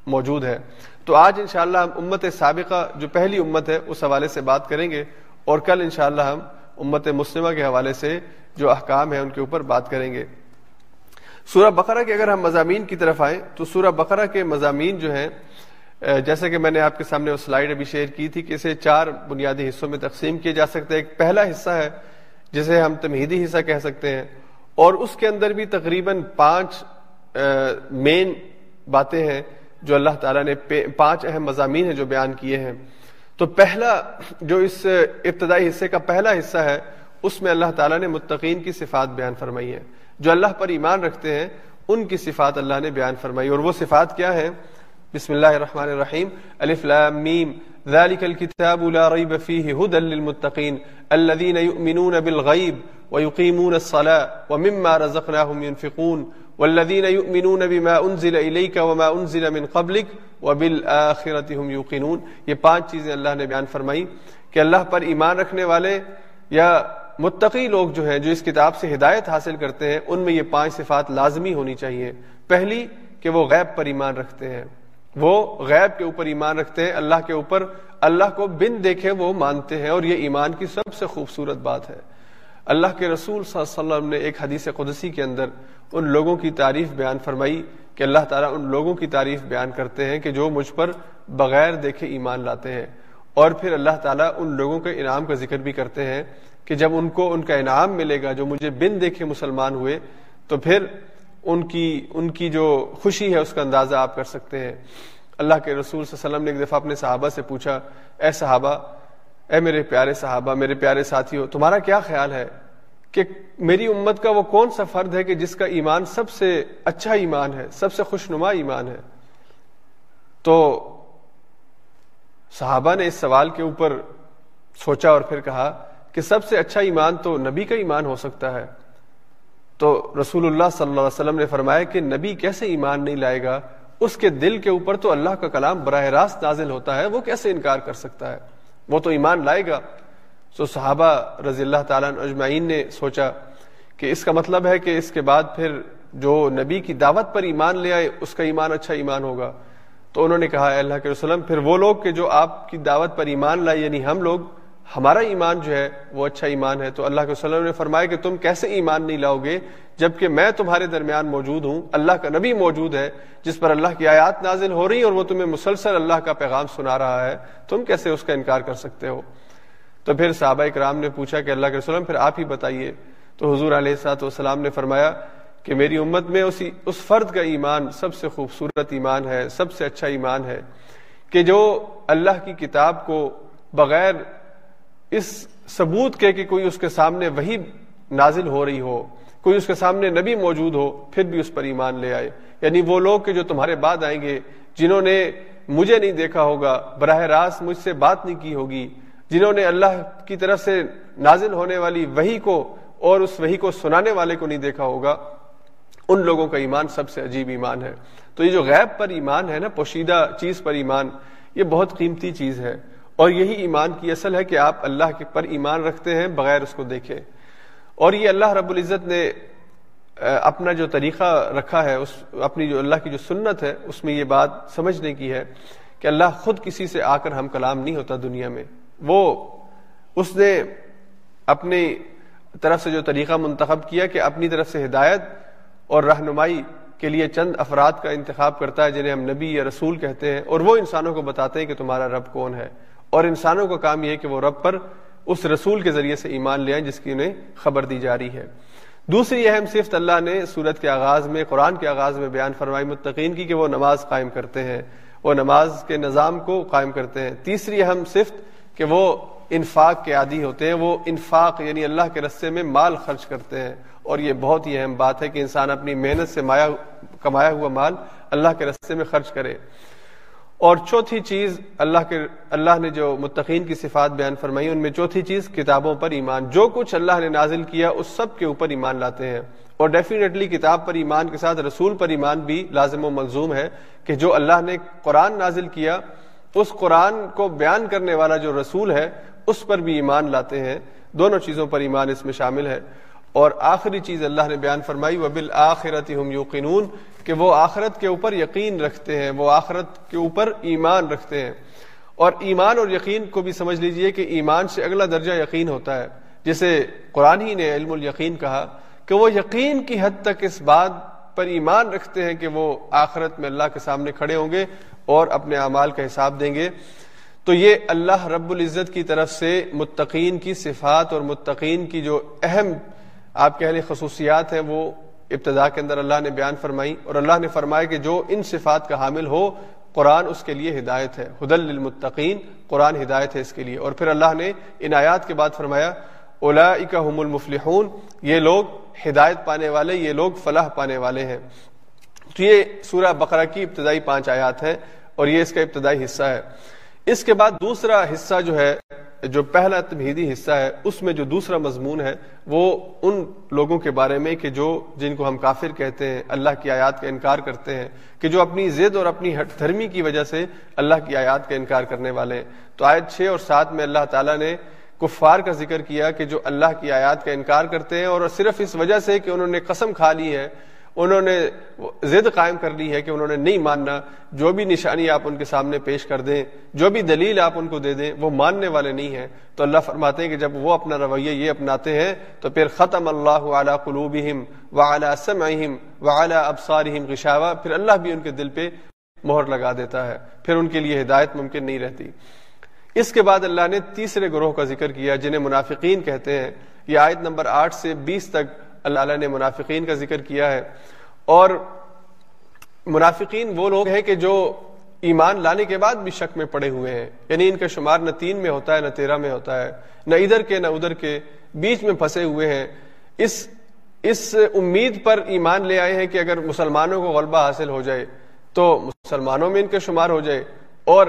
Speaker 1: موجود ہے۔ تو آج انشاءاللہ ہم امت سابقہ، جو پہلی امت ہے، اس حوالے سے بات کریں گے اور کل انشاءاللہ ہم امت مسلمہ کے حوالے سے جو احکام ہیں، ان کے اوپر بات کریں گے۔ سورہ بقرہ کے اگر ہم مضامین کی طرف آئیں، تو سورہ بقرہ کے مضامین جو ہیں جیسے کہ میں نے آپ کے سامنے وہ سلائیڈ ابھی شیئر کی تھی کہ اسے چار بنیادی حصوں میں تقسیم کیے جا سکتے ہیں ایک پہلا حصہ ہے، جسے ہم تمہیدی حصہ کہہ سکتے ہیں، اور اس کے اندر بھی تقریباً پانچ مین باتیں ہیں جو اللہ تعالیٰ نے پانچ اہم مضامین ہیں جو بیان کیے ہیں۔ تو پہلا جو اس ابتدائی حصے کا پہلا حصہ ہے، اس میں اللہ تعالیٰ نے متقین کی صفات بیان فرمائی ہے جو اللہ پر ایمان رکھتے ہیں، ان کی صفات اللہ نے بیان فرمائی اور وہ صفات کیا ہیں؟ بسم اللہ الرحمن الرحیم۔ الف لام میم۔ ذلك الكتاب لا ريب فيه هدى للمتقين الذين يؤمنون بالغيب ويقيمون الصلاة ومما رزقناهم ينفقون والذين يؤمنون بما انزل اليك وما انزل من قبلك وبالاخره هم يوقنون یہ پانچ چیزیں اللہ نے بیان فرمائی کہ اللہ پر ایمان رکھنے والے یا متقی لوگ جو ہیں، جو اس کتاب سے ہدایت حاصل کرتے ہیں، ان میں یہ پانچ صفات لازمی ہونی چاہیے۔ پہلی، کہ وہ غیب پر ایمان رکھتے ہیں۔ وہ غیب کے اوپر ایمان رکھتے ہیں، اللہ کے اوپر اللہ کو بن دیکھے وہ مانتے ہیں، اور یہ ایمان کی سب سے خوبصورت بات ہے۔ اللہ کے رسول صلی اللہ علیہ وسلم نے ایک حدیث قدسی کے اندر ان لوگوں کی تعریف بیان فرمائی کہ اللہ تعالیٰ ان لوگوں کی تعریف بیان کرتے ہیں کہ جو مجھ پر بغیر دیکھے ایمان لاتے ہیں۔ اور پھر اللہ تعالیٰ ان لوگوں کے انعام کا ذکر بھی کرتے ہیں کہ جب ان کو ان کا انعام ملے گا جو مجھے بن دیکھے مسلمان ہوئے، تو پھر ان کی ان کی جو خوشی ہے اس کا اندازہ آپ کر سکتے ہیں۔ اللہ کے رسول صلی اللہ علیہ وسلم نے ایک دفعہ اپنے صحابہ سے پوچھا، اے صحابہ، اے میرے پیارے صحابہ، میرے پیارے ساتھی ہو تمہارا کیا خیال ہے؟ کہ میری امت کا وہ کون سا فرد ہے کہ جس کا ایمان سب سے اچھا ایمان ہے، سب سے خوش نما ایمان ہے؟ تو صحابہ نے اس سوال کے اوپر سوچا اور پھر کہا کہ سب سے اچھا ایمان تو نبی کا ایمان ہو سکتا ہے۔ تو رسول اللہ صلی اللہ علیہ وسلم نے فرمایا کہ نبی کیسے ایمان نہیں لائے گا؟ اس کے دل کے اوپر تو اللہ کا کلام براہ راست نازل ہوتا ہے، وہ کیسے انکار کر سکتا ہے؟ وہ تو ایمان لائے گا۔ سو صحابہ رضی اللہ تعالیٰ اجمعین نے سوچا کہ اس کا مطلب ہے کہ اس کے بعد پھر جو نبی کی دعوت پر ایمان لے آئے، اس کا ایمان اچھا ایمان ہوگا۔ تو انہوں نے کہا، اے اللہ کے وسلم پھر وہ لوگ کہ جو آپ کی دعوت پر ایمان لائے یعنی ہم لوگ، ہمارا ایمان جو ہے، وہ اچھا ایمان ہے۔ تو اللہ کے وسلم نے فرمایا کہ تم کیسے ایمان نہیں لاؤ گے؟ جبکہ میں تمہارے درمیان موجود ہوں، اللہ کا نبی موجود ہے، جس پر اللہ کی آیات نازل ہو رہی اور وہ تمہیں مسلسل اللہ کا پیغام سنا رہا ہے۔ تم کیسے اس کا انکار کر سکتے ہو؟ تو پھر صحابہ اکرام نے پوچھا کہ اللہ کے وسلم پھر آپ ہی بتائیے۔ تو حضور علیہ السلاۃ والسلام نے فرمایا کہ میری امت میں اسی، اس فرد کا ایمان سب سے خوبصورت ایمان ہے، سب سے اچھا ایمان ہے کہ جو اللہ کی کتاب کو بغیر اس ثبوت کے کہ کوئی اس کے سامنے وہی نازل ہو رہی ہو، کوئی اس کے سامنے نبی موجود ہو، پھر بھی اس پر ایمان لے آئے۔ یعنی وہ لوگ کہ جو تمہارے بعد آئیں گے، جنہوں نے مجھے نہیں دیکھا ہوگا، براہ راست مجھ سے بات نہیں کی ہوگی جنہوں نے اللہ کی طرف سے نازل ہونے والی وہی کو اور اس وہی کو سنانے والے کو نہیں دیکھا ہوگا، ان لوگوں کا ایمان سب سے عجیب ایمان ہے۔ تو یہ جو غیب پر ایمان ہے نا، پوشیدہ چیز پر ایمان، یہ بہت قیمتی چیز ہے۔ اور یہی ایمان کی اصل ہے کہ آپ اللہ کے پر ایمان رکھتے ہیں بغیر اس کو دیکھیں اور یہ اللہ رب العزت نے اپنا جو طریقہ رکھا ہے، اس، اپنی جو اللہ کی جو سنت ہے، اس میں یہ بات سمجھنے کی ہے کہ اللہ خود کسی سے آ کر ہم کلام نہیں ہوتا دنیا میں۔ وہ اس نے اپنی طرف سے جو طریقہ منتخب کیا کہ اپنی طرف سے ہدایت اور رہنمائی کے لیے چند افراد کا انتخاب کرتا ہے جنہیں ہم نبی یا رسول کہتے ہیں اور وہ انسانوں کو بتاتے ہیں کہ تمہارا رب کون ہے اور انسانوں کا کام یہ ہے کہ وہ رب پر اس رسول کے ذریعے سے ایمان لے آئیں جس کی انہیں خبر دی جا رہی ہے۔ دوسری اہم صفت اللہ نے سورت کے آغاز میں، قرآن کے آغاز میں بیان فرمائی متقین کی کہ وہ نماز قائم کرتے ہیں۔ وہ نماز کے نظام کو قائم کرتے ہیں۔ تیسری اہم صفت کہ وہ انفاق کے عادی ہوتے ہیں، وہ انفاق یعنی اللہ کے رستے میں مال خرچ کرتے ہیں۔ اور یہ بہت ہی اہم بات ہے کہ انسان اپنی محنت سے مایا، کمایا ہوا مال اللہ کے رستے میں خرچ کرے۔ اور چوتھی چیز اللہ کے، اللہ نے جو متقین کی صفات بیان فرمائی، ان میں چوتھی چیز کتابوں پر ایمان۔ جو کچھ اللہ نے نازل کیا، اس سب کے اوپر ایمان لاتے ہیں۔ اور ڈیفینیٹلی کتاب پر ایمان کے ساتھ رسول پر ایمان بھی لازم و ملزوم ہے کہ جو اللہ نے قرآن نازل کیا اس قرآن کو بیان کرنے والا جو رسول ہے، اس پر بھی ایمان لاتے ہیں۔ دونوں چیزوں پر ایمان اس میں شامل ہے۔ اور آخری چیز اللہ نے بیان فرمائی وہ بال آخرت ہم یوقنون، کہ وہ آخرت کے اوپر یقین رکھتے ہیں، وہ آخرت کے اوپر ایمان رکھتے ہیں۔ اور ایمان اور یقین کو بھی سمجھ لیجیے کہ ایمان سے اگلا درجہ یقین ہوتا ہے۔ جسے قرآن ہی نے علم الیقین کہا کہ وہ یقین کی حد تک اس بات پر ایمان رکھتے ہیں کہ وہ آخرت میں اللہ کے سامنے کھڑے ہوں گے۔ اور اپنے اعمال کا حساب دیں گے۔ تو یہ اللہ رب العزت کی طرف سے متقین کی صفات اور متقین کی جو اہم آپ کہہ لیں خصوصیات ہیں، وہ ابتدا کے اندر اللہ نے بیان فرمائی۔ اور اللہ نے فرمایا کہ جو ان صفات کا حامل ہو، قرآن اس کے لیے ہدایت ہے۔ حدل للمتقین، قرآن ہدایت ہے اس کے لیے۔ اور پھر اللہ نے ان آیات کے بعد فرمایا اولا المفلحون، یہ لوگ ہدایت پانے والے، یہ لوگ فلاح پانے والے ہیں۔ تو یہ سورہ بقرہ کی ابتدائی پانچ آیات ہیں۔ اور یہ اس کا ابتدائی حصہ ہے۔ اس کے بعد دوسرا حصہ جو ہے، جو پہلا تمہیدی حصہ ہے، اس میں جو دوسرا مضمون ہے، وہ ان لوگوں کے بارے میں کہ جو، جن کو ہم کافر کہتے ہیں، اللہ کی آیات کا انکار کرتے ہیں، کہ جو اپنی ضد اور اپنی ہٹ دھرمی کی وجہ سے اللہ کی آیات کا انکار کرنے والے ہیں۔ تو آیت چھ اور سات میں اللہ تعالیٰ نے کفار کا ذکر کیا کہ جو اللہ کی آیات کا انکار کرتے ہیں اور صرف اس وجہ سے کہ انہوں نے قسم کھا لی ہے انہوں نے ضد قائم کر لی ہے کہ انہوں نے نہیں ماننا، جو بھی نشانی آپ ان کے سامنے پیش کر دیں، جو بھی دلیل آپ ان کو دے دیں، وہ ماننے والے نہیں ہیں۔ تو اللہ فرماتے ہیں کہ جب وہ اپنا رویہ یہ اپناتے ہیں، تو پھر ختم اللہ اعلیٰ قلوبہم وعلی سمعہم وعلی ابصارہم غشاوہ، پھر اللہ بھی ان کے دل پہ مہر لگا دیتا ہے۔ پھر ان کے لیے ہدایت ممکن نہیں رہتی۔ اس کے بعد اللہ نے تیسرے گروہ کا ذکر کیا، جنہیں منافقین کہتے ہیں۔ یہ آیت نمبر آٹھ سے بیس تک اللہ نے منافقین کا ذکر کیا ہے۔ اور منافقین وہ لوگ ہیں کہ جو ایمان لانے کے بعد بھی شک میں پڑے ہوئے ہیں۔ یعنی ان کا شمار نہ تین میں ہوتا ہے، نہ تیرہ میں ہوتا ہے، نہ ادھر کے، نہ ادھر کے بیچ میں پھنسے ہوئے ہیں۔ اس اس امید پر ایمان لے آئے ہیں کہ اگر مسلمانوں کو غلبہ حاصل ہو جائے تو مسلمانوں میں ان کا شمار ہو جائے۔ اور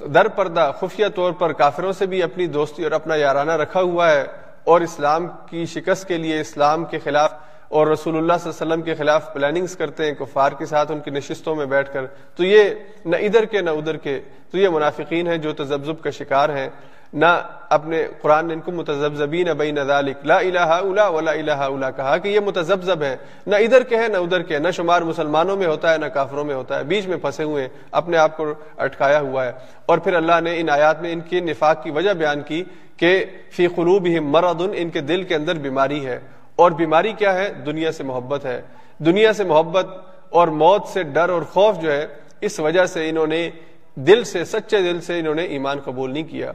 Speaker 1: در پردہ خفیہ طور پر کافروں سے بھی اپنی دوستی اور اپنا یارانہ رکھا ہوا ہے۔ اور اسلام کی شکست کے لیے اسلام کے خلاف اور رسول اللہ صلی اللہ علیہ وسلم کے خلاف پلاننگز کرتے ہیں، کفار کے ساتھ ان کی نشستوں میں بیٹھ کر۔ تو یہ نہ ادھر کے نہ ادھر کے، تو یہ منافقین ہیں جو تذبذب کا شکار ہیں۔ نہ اپنے قرآن نے ان کو متذبذبین بین ذالک، لا الہ الا ولا الہ الا کہا کہ یہ متذبذب ہے نہ ادھر کے ہیں، نہ ادھر کے نہ شمار مسلمانوں میں ہوتا ہے، نہ کافروں میں ہوتا ہے۔ بیچ میں پھنسے ہوئے ہیں، اپنے آپ کو اٹکایا ہوا ہے۔ اور پھر اللہ نے ان آیات میں ان کے نفاق کی وجہ بیان کی کہ فی قلوبہم مرض، ان کے دل کے اندر بیماری ہے۔ اور بیماری کیا ہے؟ دنیا سے محبت ہے۔ دنیا سے محبت اور موت سے ڈر اور خوف جو ہے، اس وجہ سے انہوں نے دل سے، سچے دل سے انہوں نے ایمان قبول نہیں کیا۔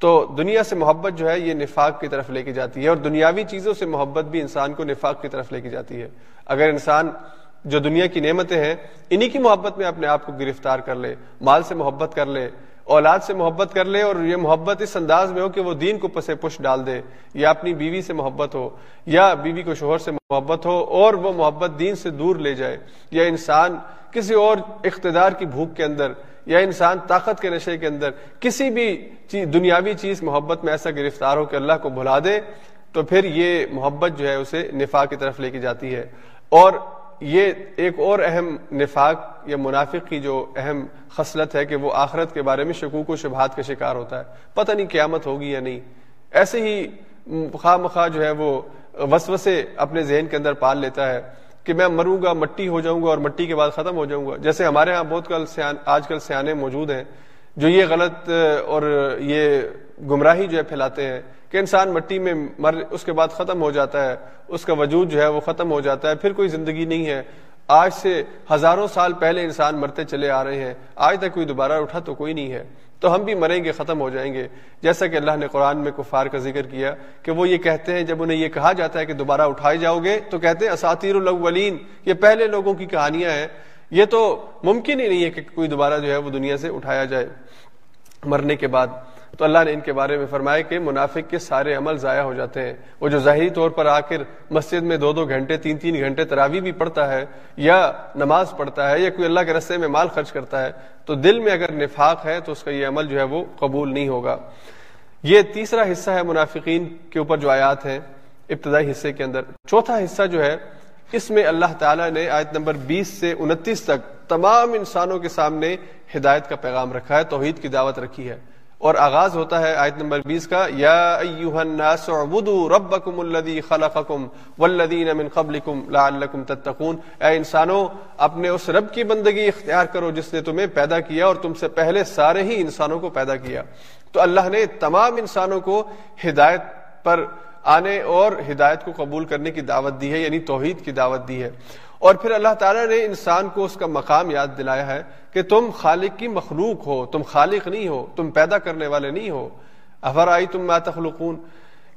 Speaker 1: تو دنیا سے محبت جو ہے یہ نفاق کی طرف لے کے جاتی ہے اور دنیاوی چیزوں سے محبت بھی انسان کو نفاق کی طرف لے کے جاتی ہے۔ اگر انسان جو دنیا کی نعمتیں ہیں، انہی کی محبت میں اپنے آپ کو گرفتار کر لے، مال سے محبت کر لے، اولاد سے محبت کر لے اور یہ محبت اس انداز میں ہو کہ وہ دین کو پسے پش ڈال دے، یا اپنی بیوی سے محبت ہو، یا بیوی کو شوہر سے محبت ہو اور وہ محبت دین سے دور لے جائے، یا انسان کسی اور اقتدار کی بھوک کے اندر یا انسان طاقت کے نشے کے اندر کسی بھی چیز دنیاوی چیز، محبت میں ایسا گرفتار ہو کہ اللہ کو بھلا دے، تو پھر یہ محبت جو ہے اسے نفاق کی طرف لے کے جاتی ہے۔ اور یہ ایک اور اہم نفاق یا منافق کی جو اہم خصلت ہے کہ وہ آخرت کے بارے میں شکوک و شبہات کا شکار ہوتا ہے۔ پتہ نہیں قیامت ہوگی یا نہیں۔ ایسے ہی خواہ مخواہ جو ہے وہ وسوسے اپنے ذہن کے اندر پال لیتا ہے۔ کہ میں مروں گا، مٹی ہو جاؤں گا اور مٹی کے بعد ختم ہو جاؤں گا۔ جیسے ہمارے ہاں بہت کل سیان آج کل سیانے موجود ہیں، جو یہ غلط اور یہ گمراہی جو ہے پھیلاتے ہیں کہ انسان مٹی میں مر، اس کے بعد ختم ہو جاتا ہے، اس کا وجود جو ہے وہ ختم ہو جاتا ہے، پھر کوئی زندگی نہیں ہے۔ آج سے ہزاروں سال پہلے انسان مرتے چلے آ رہے ہیں، آج تک کوئی دوبارہ اٹھا تو کوئی نہیں ہے۔ تو ہم بھی مریں گے، ختم ہو جائیں گے۔ جیسا کہ اللہ نے قرآن میں کفار کا ذکر کیا کہ وہ یہ کہتے ہیں، جب انہیں یہ کہا جاتا ہے کہ دوبارہ اٹھائے جاؤ گے تو کہتے ہیں اساتیر الاولین۔ یہ پہلے لوگوں کی کہانیاں ہیں۔ یہ تو ممکن ہی نہیں ہے کہ کوئی دوبارہ جو ہے وہ دنیا سے اٹھایا جائے۔ مرنے کے بعد تو اللہ نے ان کے بارے میں فرمایا کہ منافق کے سارے عمل ضائع ہو جاتے ہیں۔ وہ جو ظاہری طور پر آ کر مسجد میں دو دو گھنٹے، تین تین گھنٹے تراوی بھی پڑھتا ہے یا نماز پڑھتا ہے یا کوئی اللہ کے رستے میں مال خرچ کرتا ہے، تو دل میں اگر نفاق ہے تو اس کا یہ عمل جو ہے وہ قبول نہیں ہوگا۔ یہ تیسرا حصہ ہے منافقین کے اوپر جو آیات ہیں ابتدائی حصے کے اندر۔ چوتھا حصہ جو ہے، اس میں اللہ تعالیٰ نے آیت نمبر بیس سے انتیس تک تمام انسانوں کے سامنے ہدایت کا پیغام رکھا ہے، توحید کی دعوت رکھی ہے۔ اور آغاز ہوتا ہے آیت نمبر بیس کا، یا ایوہ الناس عبدو ربکم الذی خلقکم والذین من قبلکم لعلکم تتقون۔ اے انسانوں، اپنے اس رب کی بندگی اختیار کرو جس نے تمہیں پیدا کیا اور تم سے پہلے سارے ہی انسانوں کو پیدا کیا۔ تو اللہ نے تمام انسانوں کو ہدایت پر آنے اور ہدایت کو قبول کرنے کی دعوت دی ہے یعنی توحید کی دعوت دی ہے۔ اور پھر اللہ تعالیٰ نے انسان کو اس کا مقام یاد دلایا ہے کہ تم خالق کی مخلوق ہو، تم خالق نہیں ہو، تم پیدا کرنے والے نہیں ہو۔ افر آئی تم تخلقون؟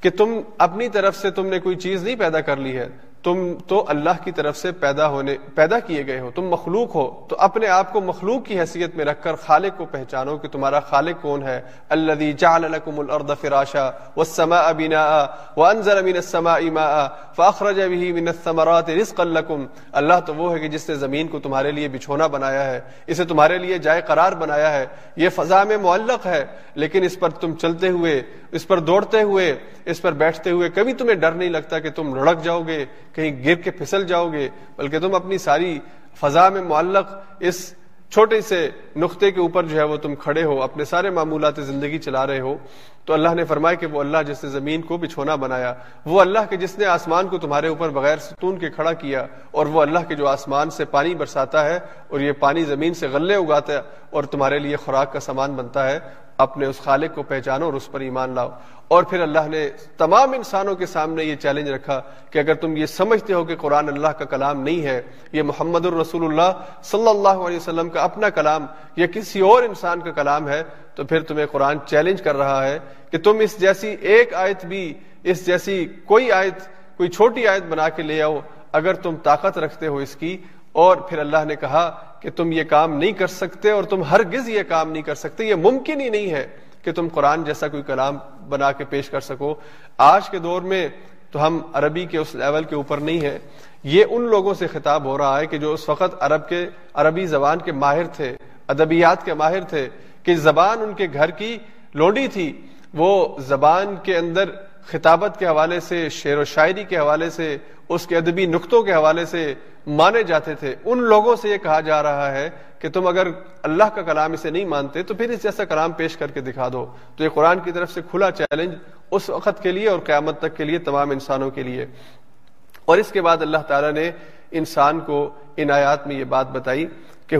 Speaker 1: کہ تم اپنی طرف سے تم نے کوئی چیز نہیں پیدا کر لی ہے۔ تم تو اللہ کی طرف سے پیدا ہونے، پیدا کیے گئے ہو، تم مخلوق ہو، تو اپنے آپ کو مخلوق کی حیثیت میں رکھ کر خالق کو پہچانو کہ تمہارا خالق کون ہے۔ الذي جعل لكم الارض فراشا والسماء بناء وانزل من السماء ماء فاخرج به من الثمرات رزقا لكم اللہ تو وہ ہے کہ جس نے زمین کو تمہارے لیے بچھونا بنایا ہے، اسے تمہارے لیے جائے قرار بنایا ہے۔ یہ فضا میں معلق ہے، لیکن اس پر تم چلتے ہوئے، اس پر دوڑتے ہوئے، اس پر بیٹھتے ہوئے کبھی تمہیں ڈر نہیں لگتا کہ تم لڑک جاؤ گے کہیں گر کے پھسل جاؤ گے، بلکہ تم اپنی ساری فضا میں معلق اس چھوٹے سے نقطے کے اوپر جو ہے وہ تم کھڑے ہو، اپنے سارے معمولات زندگی چلا رہے ہو۔ تو اللہ نے فرمایا کہ وہ اللہ جس نے زمین کو بچھونا بنایا، وہ اللہ کے جس نے آسمان کو تمہارے اوپر بغیر ستون کے کھڑا کیا، اور وہ اللہ کے جو آسمان سے پانی برساتا ہے، اور یہ پانی زمین سے غلے اگاتا ہے، اور تمہارے لیے خوراک کا سامان بنتا ہے۔ اپنے اس خالق کو پہچانو اور اس پر ایمان لاؤ۔ اور پھر اللہ نے تمام انسانوں کے سامنے یہ چیلنج رکھا کہ اگر تم یہ سمجھتے ہو کہ قرآن اللہ کا کلام نہیں ہے، یہ محمد الرسول اللہ صلی اللہ علیہ وسلم کا اپنا کلام، یا کسی اور انسان کا کلام ہے، تو پھر تمہیں قرآن چیلنج کر رہا ہے کہ تم اس جیسی ایک آیت بھی، اس جیسی کوئی آیت، کوئی چھوٹی آیت بنا کے لے آؤ۔ اگر تم طاقت رکھتے ہو اس کی، اور پھر اللہ نے کہا کہ تم یہ کام نہیں کر سکتے اور تم ہرگز یہ کام نہیں کر سکتے، یہ ممکن ہی نہیں ہے کہ تم قرآن جیسا کوئی کلام بنا کے پیش کر سکو۔ آج کے دور میں تو ہم عربی کے اس لیول کے اوپر نہیں ہیں۔ یہ ان لوگوں سے خطاب ہو رہا ہے کہ جو اس وقت عرب کے، عربی زبان کے ماہر تھے، ادبیات کے ماہر تھے، کہ زبان ان کے گھر کی لوڈی تھی۔ وہ زبان کے اندر خطابت کے حوالے سے، شعر و شاعری کے حوالے سے، اس کے ادبی نقطوں کے حوالے سے مانے جاتے تھے۔ ان لوگوں سے یہ کہا جا رہا ہے کہ تم اگر اللہ کا کلام اسے نہیں مانتے تو پھر اس جیسا کلام پیش کر کے دکھا دو۔ تو یہ قرآن کی طرف سے کھلا چیلنج اس وقت کے لیے اور قیامت تک کے لیے تمام انسانوں کے لیے۔ اور اس کے بعد اللہ تعالیٰ نے انسان کو ان آیات میں یہ بات بتائی کہ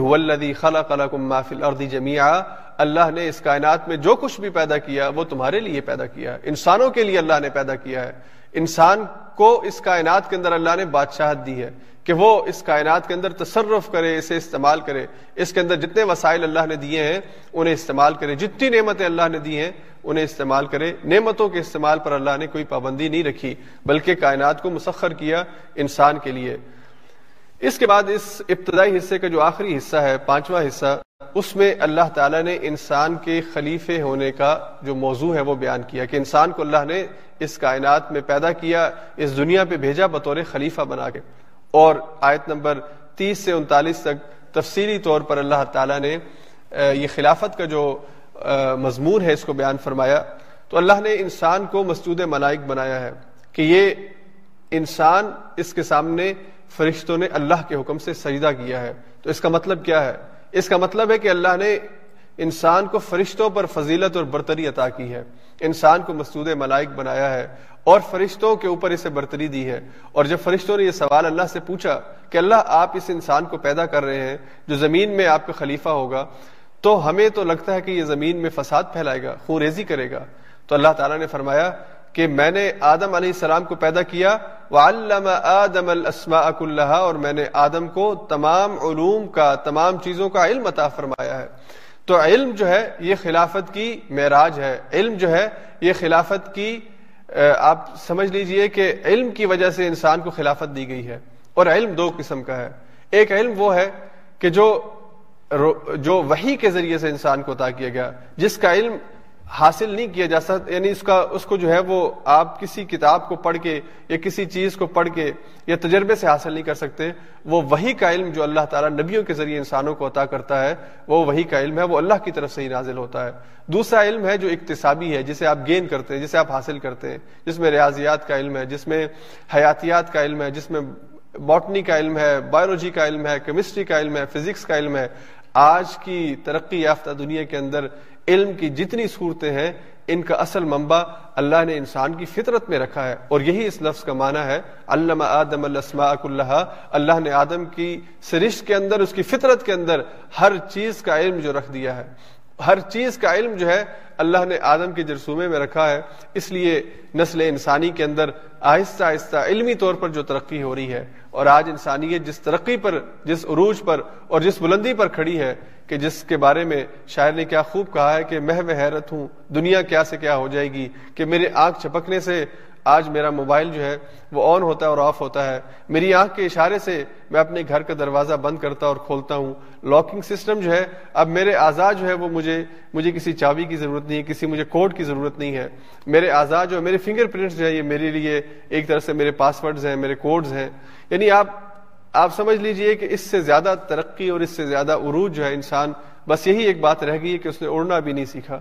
Speaker 1: خلا خلا محفل اردی جمیا اللہ نے اس کائنات میں جو کچھ بھی پیدا کیا وہ تمہارے لیے پیدا کیا ہے۔ انسانوں کے لیے اللہ نے پیدا کیا ہے۔ انسان کو اس کائنات کے اندر اللہ نے بادشاہت دی ہے کہ وہ اس کائنات کے اندر تصرف کرے، اسے استعمال کرے۔ اس کے اندر جتنے وسائل اللہ نے دیے ہیں، انہیں استعمال کرے۔ جتنی نعمتیں اللہ نے دی ہیں، انہیں استعمال کرے۔ نعمتوں کے استعمال پر اللہ نے کوئی پابندی نہیں رکھی، بلکہ کائنات کو مسخر کیا انسان کے لیے۔ اس کے بعد اس ابتدائی حصے کا جو آخری حصہ ہے، پانچواں حصہ، اس میں اللہ تعالیٰ نے انسان کے خلیفے ہونے کا جو موضوع ہے وہ بیان کیا کہ انسان کو اللہ نے اس کائنات میں پیدا کیا، اس دنیا پہ بھیجا بطور خلیفہ بنا کے۔ اور آیت نمبر تیس سے انتالیس تک تفصیلی طور پر اللہ تعالیٰ نے یہ خلافت کا جو مضمون ہے اس کو بیان فرمایا۔ تو اللہ نے انسان کو مسجود ملائک بنایا ہے کہ یہ انسان اس کے سامنے فرشتوں نے اللہ کے حکم سے سجدہ کیا ہے۔ تو اس کا مطلب کیا ہے؟ اس کا مطلب ہے کہ اللہ نے انسان کو فرشتوں پر فضیلت اور برتری عطا کی ہے۔ انسان کو مسجود ملائک بنایا ہے اور فرشتوں کے اوپر اسے برتری دی ہے۔ اور جب فرشتوں نے یہ سوال اللہ سے پوچھا کہ اللہ، آپ اس انسان کو پیدا کر رہے ہیں، جو زمین میں آپ کا خلیفہ ہوگا، تو ہمیں تو لگتا ہے کہ یہ زمین میں فساد پھیلائے گا خون ریزی کرے گا۔ تو اللہ تعالیٰ نے فرمایا کہ میں نے آدم علیہ السلام کو پیدا کیا آدم اللہ اور میں نے آدم کو تمام علوم کا، تمام چیزوں کا علم عطا فرمایا ہے۔ تو علم جو ہے، یہ خلافت کی معراج ہے۔ علم جو ہے، یہ خلافت کی آپ سمجھ لیجیے کہ علم کی وجہ سے انسان کو خلافت دی گئی ہے۔ اور علم دو قسم کا ہے۔ ایک علم وہ ہے کہ جو جو وہی کے ذریعے سے انسان کو عطا کیا گیا، جس کا علم حاصل نہیں کیا جا سکتا یعنی اس کا، اس کو جو ہے وہ آپ کسی کتاب کو پڑھ کے یا کسی چیز کو پڑھ کے یا تجربے سے حاصل نہیں کر سکتے، وہ وہی کا علم جو اللہ تعالیٰ نبیوں کے ذریعے انسانوں کو عطا کرتا ہے، وہ وہی کا علم ہے، وہ اللہ کی طرف سے ہی نازل ہوتا ہے۔ دوسرا علم ہے جو اقتصابی ہے، جسے آپ گین کرتے ہیں، جسے آپ حاصل کرتے ہیں، جس میں ریاضیات کا علم ہے، جس میں حیاتیات کا علم ہے، جس میں باٹنی کا علم ہے، بایولوجی کا علم ہے کیمسٹری کا علم ہے فزکس کا علم ہے۔ آج کی ترقی یافتہ دنیا کے اندر علم کی جتنی صورتیں ہیں، ان کا اصل منبع اللہ نے انسان کی فطرت میں رکھا ہے۔ اور یہی اس لفظ کا معنی ہے علامہ آدم الاسماء اللہ اللہ نے آدم کی سرشت کے اندر، اس کی فطرت کے اندر ہر چیز کا علم جو رکھ دیا ہے۔ ہر چیز کا علم جو ہے اللہ نے آدم کے جرسومے میں رکھا ہے۔ اس لیے نسل انسانی کے اندر آہستہ آہستہ علمی طور پر جو ترقی ہو رہی ہے اور آج انسانیت جس ترقی پر، جس عروج پر اور جس بلندی پر کھڑی ہے کہ جس کے بارے میں شاعر نے کیا خوب کہا ہے کہ میں حیرت ہوں، دنیا کیا سے کیا ہو جائے گی، کہ میرے آنکھ چپکنے سے آج میرا موبائل جو ہے وہ آن ہوتا ہے اور آف ہوتا ہے۔ میری آنکھ کے اشارے سے میں اپنے گھر کا دروازہ بند کرتا اور کھولتا ہوں۔ لاکنگ سسٹم جو ہے، اب میرے آزاد جو ہے وہ مجھے مجھے کسی چابی کی ضرورت نہیں ہے، کسی مجھے کوڈ کی ضرورت نہیں ہے۔ میرے آزاد جو ہے، میرے فنگر پرنٹس جو ہے یہ میرے لیے ایک طرح سے میرے پاسورڈز ہیں، میرے کوڈز ہیں۔ یعنی آپ آپ سمجھ لیجیے کہ اس سے زیادہ ترقی اور اس سے زیادہ عروج جو ہے انسان، بس یہی ایک بات رہ گئی ہے کہ اس نے اڑنا بھی نہیں سیکھا۔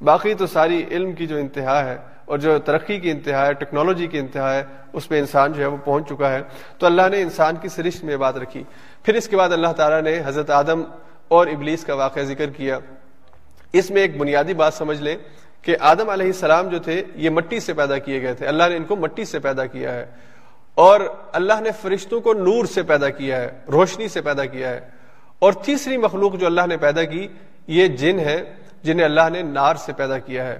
Speaker 1: باقی تو ساری علم کی جو انتہا ہے اور جو ترقی کی انتہا ہے، ٹیکنالوجی کی انتہا ہے، اس پہ انسان جو ہے وہ پہنچ چکا ہے۔ تو اللہ نے انسان کی سرشت میں بات رکھی۔ پھر اس کے بعد اللہ تعالیٰ نے حضرت آدم اور ابلیس کا واقعہ ذکر کیا۔ اس میں ایک بنیادی بات سمجھ لیں کہ آدم علیہ السلام جو تھے، یہ مٹی سے پیدا کیے گئے تھے۔ اللہ نے ان کو مٹی سے پیدا کیا ہے۔ اور اللہ نے فرشتوں کو نور سے پیدا کیا ہے، روشنی سے پیدا کیا ہے۔ اور تیسری مخلوق جو اللہ نے پیدا کی، یہ جن ہے۔ جنہیں اللہ نے نار سے پیدا کیا ہے۔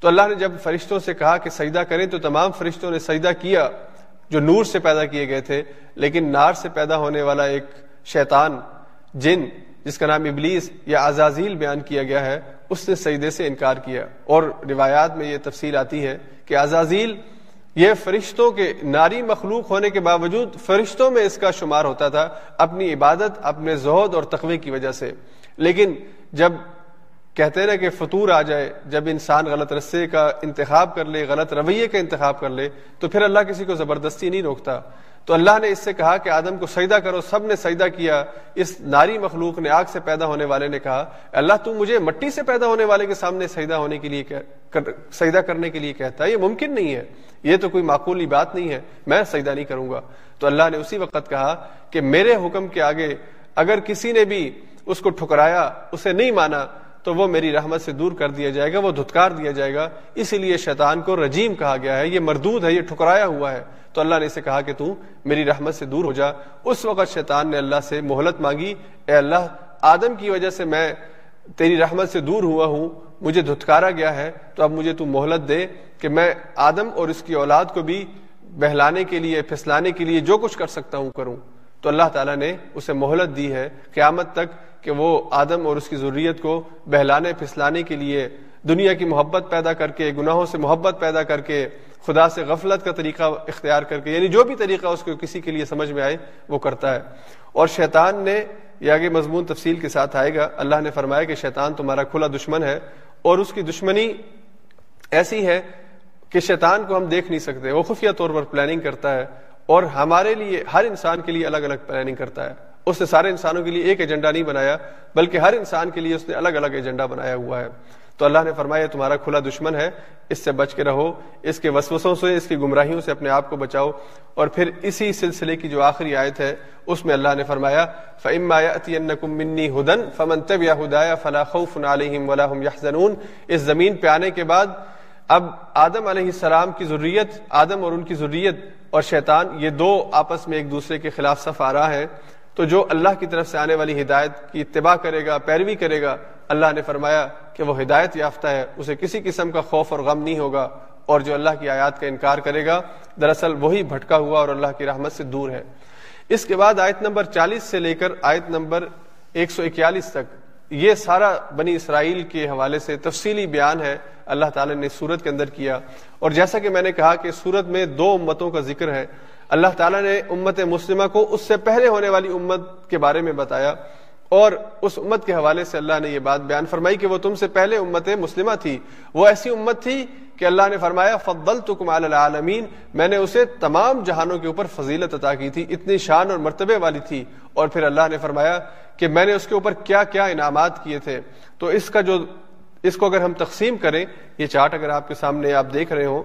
Speaker 1: تو اللہ نے جب فرشتوں سے کہا کہ سجدہ کریں تو تمام فرشتوں نے سجدہ کیا جو نور سے پیدا کیے گئے تھے، لیکن نار سے پیدا ہونے والا ایک شیطان، جن جس کا نام ابلیس یا عزازیل بیان کیا گیا ہے، اس نے سجدے سے انکار کیا۔ اور روایات میں یہ تفصیل آتی ہے کہ عزازیل یہ فرشتوں کے ناری مخلوق ہونے کے باوجود فرشتوں میں اس کا شمار ہوتا تھا اپنی عبادت، اپنے زہد اور تقوی کی وجہ سے۔ لیکن جب کہتے ہیں نا کہ فطور آ جائے، جب انسان غلط رسے کا انتخاب کر لے، غلط رویے کا انتخاب کر لے، تو پھر اللہ کسی کو زبردستی نہیں روکتا۔ تو اللہ نے اس سے کہا کہ آدم کو سجدہ کرو، سب نے سجدہ کیا، اس ناری مخلوق نے، آگ سے پیدا ہونے والے نے کہا اللہ تو مجھے مٹی سے پیدا ہونے والے کے سامنے سجدہ ہونے کے لیے سجدہ کرنے کے لیے کہتا ہے، یہ ممکن نہیں ہے، یہ تو کوئی معقولی بات نہیں ہے، میں سجدہ نہیں کروں گا۔ تو اللہ نے اسی وقت کہا کہ میرے حکم کے آگے اگر کسی نے بھی اس کو ٹھکرایا، اسے نہیں مانا تو وہ میری رحمت سے دور کر دیا جائے گا، وہ دھتکار دیا جائے گا۔ اسی لیے شیطان کو رجیم کہا گیا ہے، یہ مردود ہے، یہ ٹھکرایا ہوا ہے۔ تو اللہ نے اسے کہا کہ تو میری رحمت سے دور ہو جا۔ اس وقت شیطان نے اللہ سے مہلت مانگی، اے اللہ، آدم کی وجہ سے میں تیری رحمت سے دور ہوا ہوں، مجھے دھتکارا گیا ہے، تو اب مجھے تو مہلت دے کہ میں آدم اور اس کی اولاد کو بھی بہلانے کے لیے، پھسلانے کے لیے جو کچھ کر سکتا ہوں کروں۔ تو اللہ تعالیٰ نے اسے مہلت دی ہے قیامت تک کہ وہ آدم اور اس کی ضروریت کو بہلانے، پھسلانے کے لیے دنیا کی محبت پیدا کر کے، گناہوں سے محبت پیدا کر کے، خدا سے غفلت کا طریقہ اختیار کر کے یعنی جو بھی طریقہ اس کو کسی کے لیے سمجھ میں آئے، وہ کرتا ہے۔ اور شیطان نے یہ آگے مضمون تفصیل کے ساتھ آئے گا۔ اللہ نے فرمایا کہ شیطان تمہارا کھلا دشمن ہے اور اس کی دشمنی ایسی ہے کہ شیطان کو ہم دیکھ نہیں سکتے۔ وہ خفیہ طور پر پلاننگ کرتا ہے۔ اور ہمارے لیے ہر انسان کے لیے الگ الگ پلاننگ کرتا ہے۔ اس نے سارے انسانوں کے لیے ایک ایجنڈا نہیں بنایا، بلکہ ہر انسان کے لیے اس نے الگ الگ ایجنڈا بنایا ہوا ہے۔ تو اللہ نے فرمایا تمہارا کھلا دشمن ہے، اس سے بچ کے رہو، اس کے وسوسوں سے، اس کی گمراہیوں سے اپنے آپ کو بچاؤ۔ اور پھر اسی سلسلے کی جو آخری آیت ہے، اس میں اللہ نے فرمایا ہدن فمن طب یا ہدایا فلاں اس زمین پہ آنے کے بعد اب آدم علیہ السلام کی ضروریت آدم اور ان کی ضروریت اور شیطان، یہ دو آپس میں ایک دوسرے کے خلاف صف آ رہا ہے تو جو اللہ کی طرف سے آنے والی ہدایت کی اتباع کرے گا، پیروی کرے گا، اللہ نے فرمایا کہ وہ ہدایت یافتہ ہے۔ اسے کسی قسم کا خوف اور غم نہیں ہوگا اور جو اللہ کی آیات کا انکار کرے گا، دراصل وہی بھٹکا ہوا اور اللہ کی رحمت سے دور ہے۔ اس کے بعد آیت نمبر چالیس سے لے کر آیت نمبر ایک سو اکیالیس تک، یہ سارا بنی اسرائیل کے حوالے سے تفصیلی بیان ہے۔ اللہ تعالی نے سورت کے اندر کیا۔ اور جیسا کہ میں نے کہا کہ سورت میں دو امتوں کا ذکر ہے، اللہ تعالیٰ نے امت مسلمہ کو اس سے پہلے ہونے والی امت کے بارے میں بتایا، اور اس امت کے حوالے سے اللہ نے یہ بات بیان فرمائی کہ وہ تم سے پہلے امت مسلمہ تھی۔ وہ ایسی امت تھی کہ اللہ نے فرمایا فضل تو العالمین میں نے اسے تمام جہانوں کے اوپر فضیلت عطا کی تھی، اتنی شان اور مرتبے والی تھی۔ اور پھر اللہ نے فرمایا کہ میں نے اس کے اوپر کیا کیا انعامات کیے تھے۔ تو اس کا جو اس کو اگر ہم تقسیم کریں، یہ چارٹ اگر آپ کے سامنے آپ دیکھ رہے ہوں،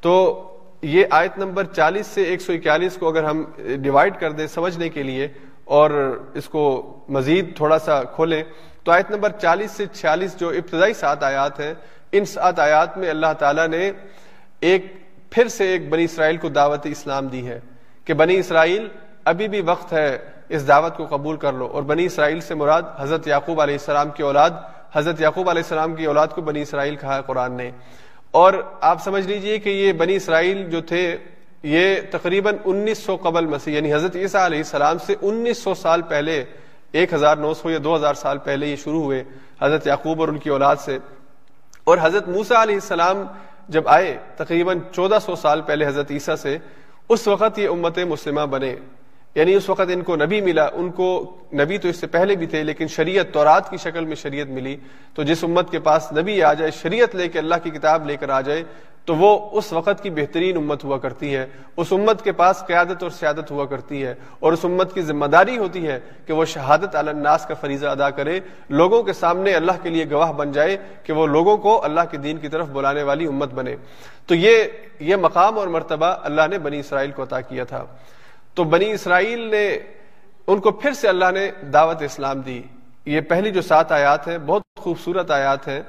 Speaker 1: تو یہ آیت نمبر چالیس سے ایک سو اکیالیس کو اگر ہم ڈیوائڈ کر دیں سمجھنے کے لیے اور اس کو مزید تھوڑا سا کھولیں، تو آیت نمبر چالیس سے چھیالیس جو ابتدائی سات آیات ہیں، ان سات آیات میں اللہ تعالیٰ نے ایک پھر سے ایک بنی اسرائیل کو دعوت اسلام دی ہے کہ بنی اسرائیل ابھی بھی وقت ہے اس دعوت کو قبول کر لو، اور بنی اسرائیل سے مراد حضرت یعقوب علیہ السلام کی اولاد حضرت یعقوب علیہ السلام کی اولاد کو بنی اسرائیل کہا قرآن نے۔ اور آپ سمجھ لیجیے کہ یہ بنی اسرائیل جو تھے، یہ تقریباً انیس سو قبل مسیح یعنی حضرت عیسیٰ علیہ السلام سے انیس سو سال پہلے، ایک ہزار نو سو یا دو ہزار سال پہلے یہ شروع ہوئے حضرت یعقوب اور ان کی اولاد سے۔ اور حضرت موسا علیہ السلام جب آئے، تقریباً چودہ سو سال پہلے حضرت عیسیٰ سے، اس وقت یہ امت مسلمہ بنے۔ یعنی اس وقت ان کو نبی ملا، ان کو نبی تو اس سے پہلے بھی تھے، لیکن شریعت، تورات کی شکل میں شریعت ملی۔ تو جس امت کے پاس نبی آ جائے، شریعت لے کے اللہ کی کتاب لے کر آ جائے، تو وہ اس وقت کی بہترین امت ہوا کرتی ہے۔ اس امت کے پاس قیادت اور سیادت ہوا کرتی ہے۔ اور اس امت کی ذمہ داری ہوتی ہے کہ وہ شہادت الناس کا فریضہ ادا کرے، لوگوں کے سامنے اللہ کے لیے گواہ بن جائے کہ وہ لوگوں کو اللہ کے دین کی طرف بلانے والی امت بنے۔ تو یہ یہ مقام اور مرتبہ اللہ نے بنی اسرائیل کو عطا کیا تھا۔ تو بنی اسرائیل نے ان کو پھر سے اللہ نے دعوت اسلام دی۔ یہ پہلی جو سات آیات ہیں، بہت خوبصورت آیات ہیں۔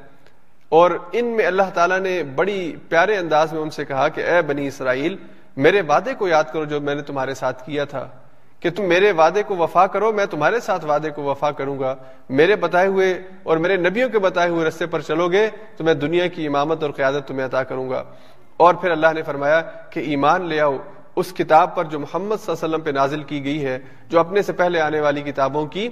Speaker 1: اور ان میں اللہ تعالیٰ نے بڑی پیارے انداز میں ان سے کہا کہ اے بنی اسرائیل، میرے وعدے کو یاد کرو جو میں نے تمہارے ساتھ کیا تھا۔ کہ تم میرے وعدے کو وفا کرو، میں تمہارے ساتھ وعدے کو وفا کروں گا۔ میرے بتائے ہوئے اور میرے نبیوں کے بتائے ہوئے رستے پر چلو گے تو میں دنیا کی امامت اور قیادت تمہیں عطا کروں گا۔ اور پھر اللہ نے فرمایا کہ ایمان لے آؤ۔ اس کتاب پر جو محمد صلی اللہ علیہ وسلم پہ نازل کی گئی ہے، جو اپنے سے پہلے آنے والی کتابوں کی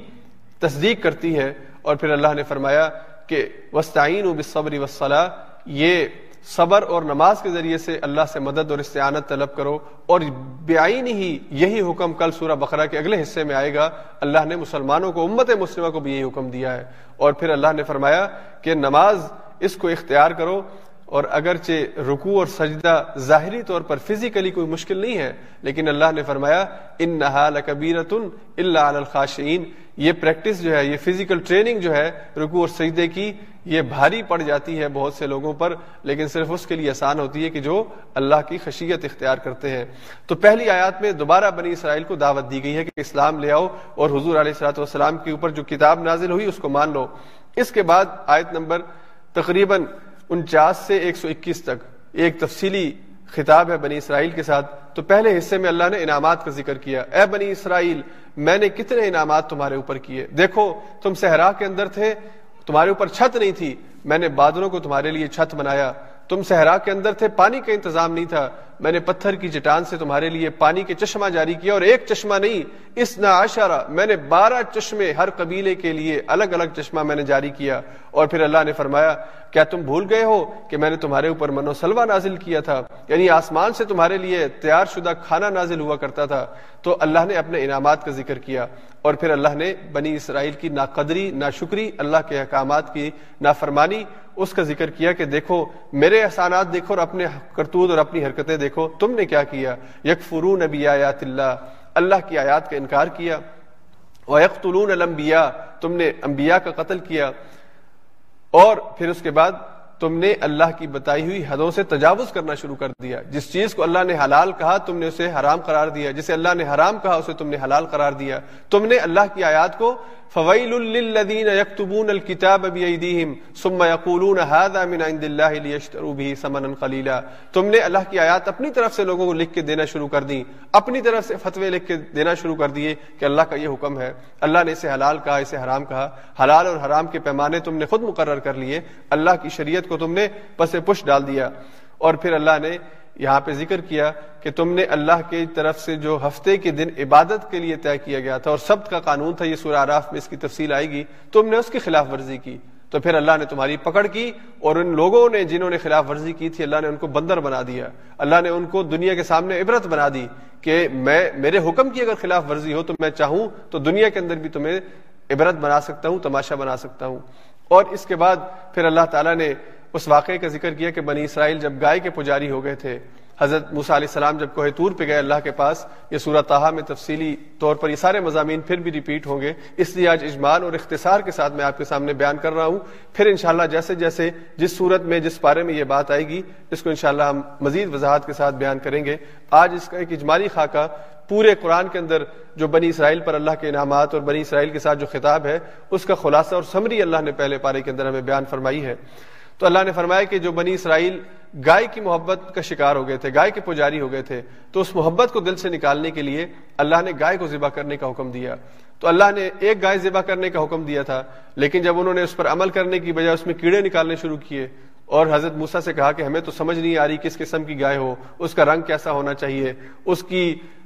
Speaker 1: تصدیق کرتی ہے اور پھر اللہ نے فرمایا کہ وسطین و بصبری وسلح یہ صبر اور نماز کے ذریعے سے اللہ سے مدد اور استعانت طلب کرو۔ اور بیائی ہی یہی حکم کل سورہ بقرہ کے اگلے حصے میں آئے گا۔ اللہ نے مسلمانوں کو، امت مسلمہ کو بھی یہی حکم دیا ہے۔ اور پھر اللہ نے فرمایا کہ نماز اس کو اختیار کرو۔ اور اگرچہ رکوع اور سجدہ ظاہری طور پر فزیکلی کوئی مشکل نہیں ہے، لیکن اللہ نے فرمایا ان نہ کبیرتن اللہ الخاشین یہ پریکٹس جو ہے، یہ فزیکل ٹریننگ جو ہے رکوع اور سجدے کی، یہ بھاری پڑ جاتی ہے بہت سے لوگوں پر، لیکن صرف اس کے لیے آسان ہوتی ہے کہ جو اللہ کی خشیت اختیار کرتے ہیں۔ تو پہلی آیات میں دوبارہ بنی اسرائیل کو دعوت دی گئی ہے کہ اسلام لے آؤ اور حضور علیہ السلاۃ والسلام کے اوپر جو کتاب نازل ہوئی اس کو مان لو۔ اس کے بعد آیت نمبر تقریباً انچاس سے ایک سو اکیس تک ایک تفصیلی خطاب ہے بنی اسرائیل کے ساتھ۔ تو پہلے حصے میں اللہ نے انعامات کا ذکر کیا۔ اے بنی اسرائیل، میں نے کتنے انعامات تمہارے اوپر کیے۔ دیکھو، تم صحرا کے اندر تھے، تمہارے اوپر چھت نہیں تھی۔ میں نے بادلوں کو تمہارے لیے چھت بنایا۔ تم صحرا کے اندر تھے، پانی کا انتظام نہیں تھا۔ میں نے پتھر کی چٹان سے تمہارے لیے پانی کے چشمہ جاری کیا اور ایک چشمہ نہیں، اس نہ آشارہ میں نے بارہ چشمے ہر قبیلے کے لیے الگ الگ چشمہ میں نے جاری کیا۔ اور پھر اللہ نے فرمایا، کیا تم بھول گئے ہو کہ میں نے تمہارے اوپر منو سلوا نازل کیا تھا؟ یعنی آسمان سے تمہارے لیے تیار شدہ کھانا نازل ہوا کرتا تھا۔ تو اللہ نے اپنے انعامات کا ذکر کیا۔ اور پھر اللہ نے بنی اسرائیل کی ناقدری، ناشکری، اللہ کے احکامات کی نافرمانی اس کا ذکر کیا کہ دیکھو، میرے احسانات دیکھو اور اپنے کرتوت اور اپنی حرکتیں دیکھو، تم نے کیا کیا؟ یک فرون نبی آیات اللہ اللہ کی آیات کا انکار کیا۔ وَيَقْتُلُونَ الْأَنْبِيَا تم نے انبیاء کا قتل کیا۔ اور پھر اس کے بعد تم نے اللہ کی بتائی ہوئی حدوں سے تجاوز کرنا شروع کر دیا۔ جس چیز کو اللہ نے حلال کہا، تم نے اسے حرام قرار دیا۔ جسے اللہ نے حرام کہا، اسے تم نے حلال قرار دیا۔ تم نے اللہ کی آیات کو فویل للذین یکتبون الكتاب بیدیہم ثم یقولون هذا من عند اللہ لیشتروا به ثمنا قلیلا تم نے اللہ کی آیات اپنی طرف سے لوگوں کو لکھ کے دینا شروع کر دی۔ اپنی طرف سے فتوے لکھ کے دینا شروع کر دیے کہ اللہ کا یہ حکم ہے۔ اللہ نے اسے حلال کہا، اسے حرام کہا۔ حلال اور حرام کے پیمانے تم نے خود مقرر کر لیے۔ اللہ کی شریعت شریعت کو تم نے پس پش ڈال دیا۔ اور پھر اللہ نے یہاں پہ ذکر کیا کہ تم نے اللہ کی طرف سے جو ہفتے کے دن عبادت کے لیے طے کیا گیا تھا اور سب کا قانون تھا، یہ سورہ عراف میں اس کی تفصیل آئے گی، تم نے اس کی خلاف ورزی کی۔ تو پھر اللہ نے تمہاری پکڑ کی اور ان لوگوں نے جنہوں نے خلاف ورزی کی تھی، اللہ نے ان کو بندر بنا دیا۔ اللہ نے ان کو دنیا کے سامنے عبرت بنا دی کہ میں، میرے حکم کی اگر خلاف ورزی ہو تو میں چاہوں تو دنیا کے اندر بھی تمہیں عبرت بنا سکتا ہوں، تماشا بنا سکتا ہوں۔ اور اس کے بعد پھر اللہ تعالیٰ نے اس واقعے کا ذکر کیا کہ بنی اسرائیل جب گائے کے پجاری ہو گئے تھے، حضرت موسا علیہ السلام جب کوہ تور پہ گئے اللہ کے پاس، یہ سورہ تاہا میں تفصیلی طور پر یہ سارے مضامین پھر بھی ریپیٹ ہوں گے۔ اس لیے آج اجمال اور اختصار کے ساتھ میں آپ کے سامنے بیان کر رہا ہوں۔ پھر انشاءاللہ جیسے جیسے جس صورت میں، جس بارے میں یہ بات آئے گی، اس کو انشاءاللہ ہم مزید وضاحت کے ساتھ بیان کریں گے۔ آج اس کا ایک اجمالی خاکہ پورے قرآن کے اندر جو بنی اسرائیل پر اللہ کے انعامات اور بنی اسرائیل کے ساتھ جو خطاب ہے، اس کا خلاصہ اور سمری اللہ نے پہلے پارے کے اندر ہمیں بیان فرمائی ہے۔ تو اللہ نے فرمایا کہ جو بنی اسرائیل گائے کی محبت کا شکار ہو گئے تھے، گائے کے پجاری ہو گئے تھے، تو اس محبت کو دل سے نکالنے کے لیے اللہ نے گائے کو ذبح کرنے کا حکم دیا۔ تو اللہ نے ایک گائے ذبح کرنے کا حکم دیا تھا، لیکن جب انہوں نے اس پر عمل کرنے کی بجائے اس میں کیڑے نکالنے شروع کیے اور حضرت موسا سے کہا کہ ہمیں تو سمجھ نہیں آ رہی کس قسم کی گائے ہو، اس کا رنگ کیسا ہونا چاہیے، اس کی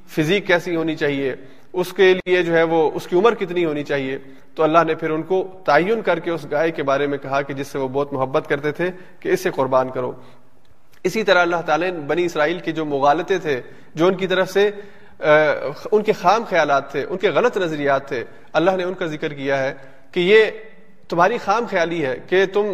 Speaker 1: فزیک کیسی ہونی چاہیے، اس کے لیے جو ہے وہ، اس کی عمر کتنی ہونی چاہیے؟ تو اللہ نے پھر ان کو تعین کر کے اس گائے کے بارے میں کہا کہ جس سے وہ بہت محبت کرتے تھے کہ اسے قربان کرو۔ اسی طرح اللہ تعالیٰ نے بنی اسرائیل کے جو مغالطے تھے، جو ان کی طرف سے ان کے خام خیالات تھے، ان کے غلط نظریات تھے، اللہ نے ان کا ذکر کیا ہے کہ یہ تمہاری خام خیالی ہے کہ تم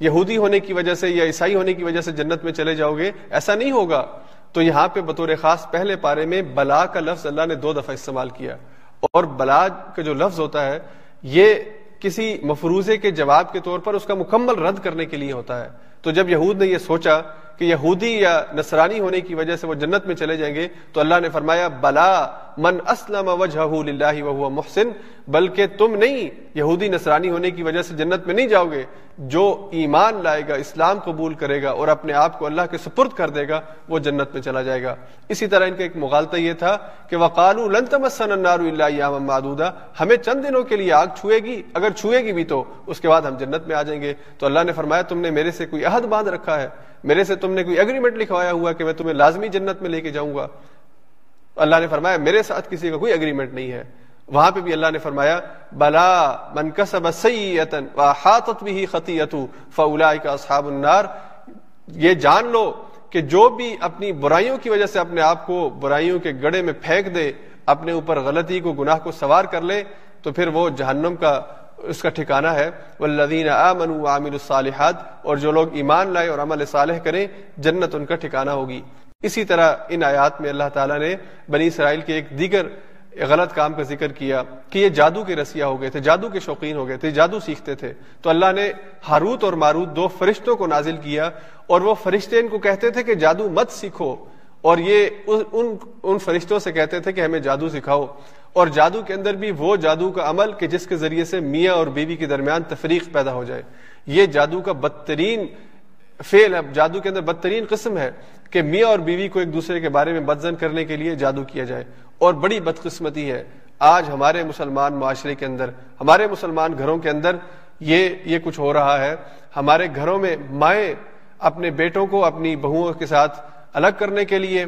Speaker 1: یہودی ہونے کی وجہ سے یا عیسائی ہونے کی وجہ سے جنت میں چلے جاؤ گے۔ ایسا نہیں ہوگا۔ تو یہاں پہ بطور خاص پہلے پارے میں بلا کا لفظ اللہ نے دو دفعہ استعمال کیا اور بلا کا جو لفظ ہوتا ہے، یہ کسی مفروضے کے جواب کے طور پر اس کا مکمل رد کرنے کے لیے ہوتا ہے۔ تو جب یہود نے یہ سوچا کہ یہودی یا نصرانی ہونے کی وجہ سے وہ جنت میں چلے جائیں گے، تو اللہ نے فرمایا، بلا من اسلم وجہ وهو محسن، بلکہ تم نہیں یہودی نصرانی ہونے کی وجہ سے جنت میں نہیں جاؤ گے، جو ایمان لائے گا، اسلام قبول کرے گا اور اپنے آپ کو اللہ کے سپرد کر دے گا، وہ جنت میں چلا جائے گا۔ اسی طرح ان کا ایک مغالطہ یہ تھا کہ وقالو لن تمسن النار الا ایاما معدودا، ہمیں چند دنوں کے لیے آگ چھوئے گی، اگر چھوئے گی بھی تو، اس کے بعد ہم جنت میں آ جائیں گے۔ تو اللہ نے فرمایا، تم نے میرے سے کوئی عہد باندھ رکھا ہے۔ میرے سے تم نے کوئی اگریمنٹ لکھوایا ہوا کہ میں تمہیں لازمی جنت میں لے کے جاؤں گا؟ اللہ نے فرمایا، میرے ساتھ کسی کا کوئی اگریمنٹ نہیں ہے۔ وہاں پہ بھی اللہ نے فرمایا، بلا من کسب سیئتا وحاطت به خطیئته فاولئک اصحاب النار۔ یہ جان لو کہ جو بھی اپنی برائیوں کی وجہ سے اپنے آپ کو برائیوں کے گڑے میں پھینک دے، اپنے اوپر غلطی کو، گناہ کو سوار کر لے، تو پھر وہ جہنم کا اس کا ٹھکانہ ہے والذین آمنوا وعملوا الصالحات، اور جو لوگ ایمان لائے اور عمل صالح کریں، جنت ان کا ٹھکانہ ہوگی۔ اسی طرح ان آیات میں اللہ تعالیٰ نے بنی اسرائیل کے ایک دیگر غلط کام کا ذکر کیا کہ یہ جادو کے رسیا ہو گئے تھے، جادو کے شوقین ہو گئے تھے، جادو سیکھتے تھے۔ تو اللہ نے ہاروت اور ماروت دو فرشتوں کو نازل کیا اور وہ فرشتے ان کو کہتے تھے کہ جادو مت سیکھو۔ اور یہ ان ان فرشتوں سے کہتے تھے کہ ہمیں جادو سکھاؤ۔ اور جادو کے اندر بھی وہ جادو کا عمل کہ جس کے ذریعے سے میاں اور بیوی کے درمیان تفریق پیدا ہو جائے۔ یہ جادو کا بدترین فیل ہے جادو کے اندر بدترین قسم ہے کہ میاں اور بیوی کو ایک دوسرے کے بارے میں بدزن کرنے کے لیے جادو کیا جائے۔ اور بڑی بدقسمتی ہے۔ آج ہمارے مسلمان معاشرے کے اندر، ہمارے مسلمان گھروں کے اندر یہ یہ کچھ ہو رہا ہے۔ ہمارے گھروں میں مائیں اپنے بیٹوں کو، اپنی بہوؤں کے ساتھ الگ کرنے کے لیے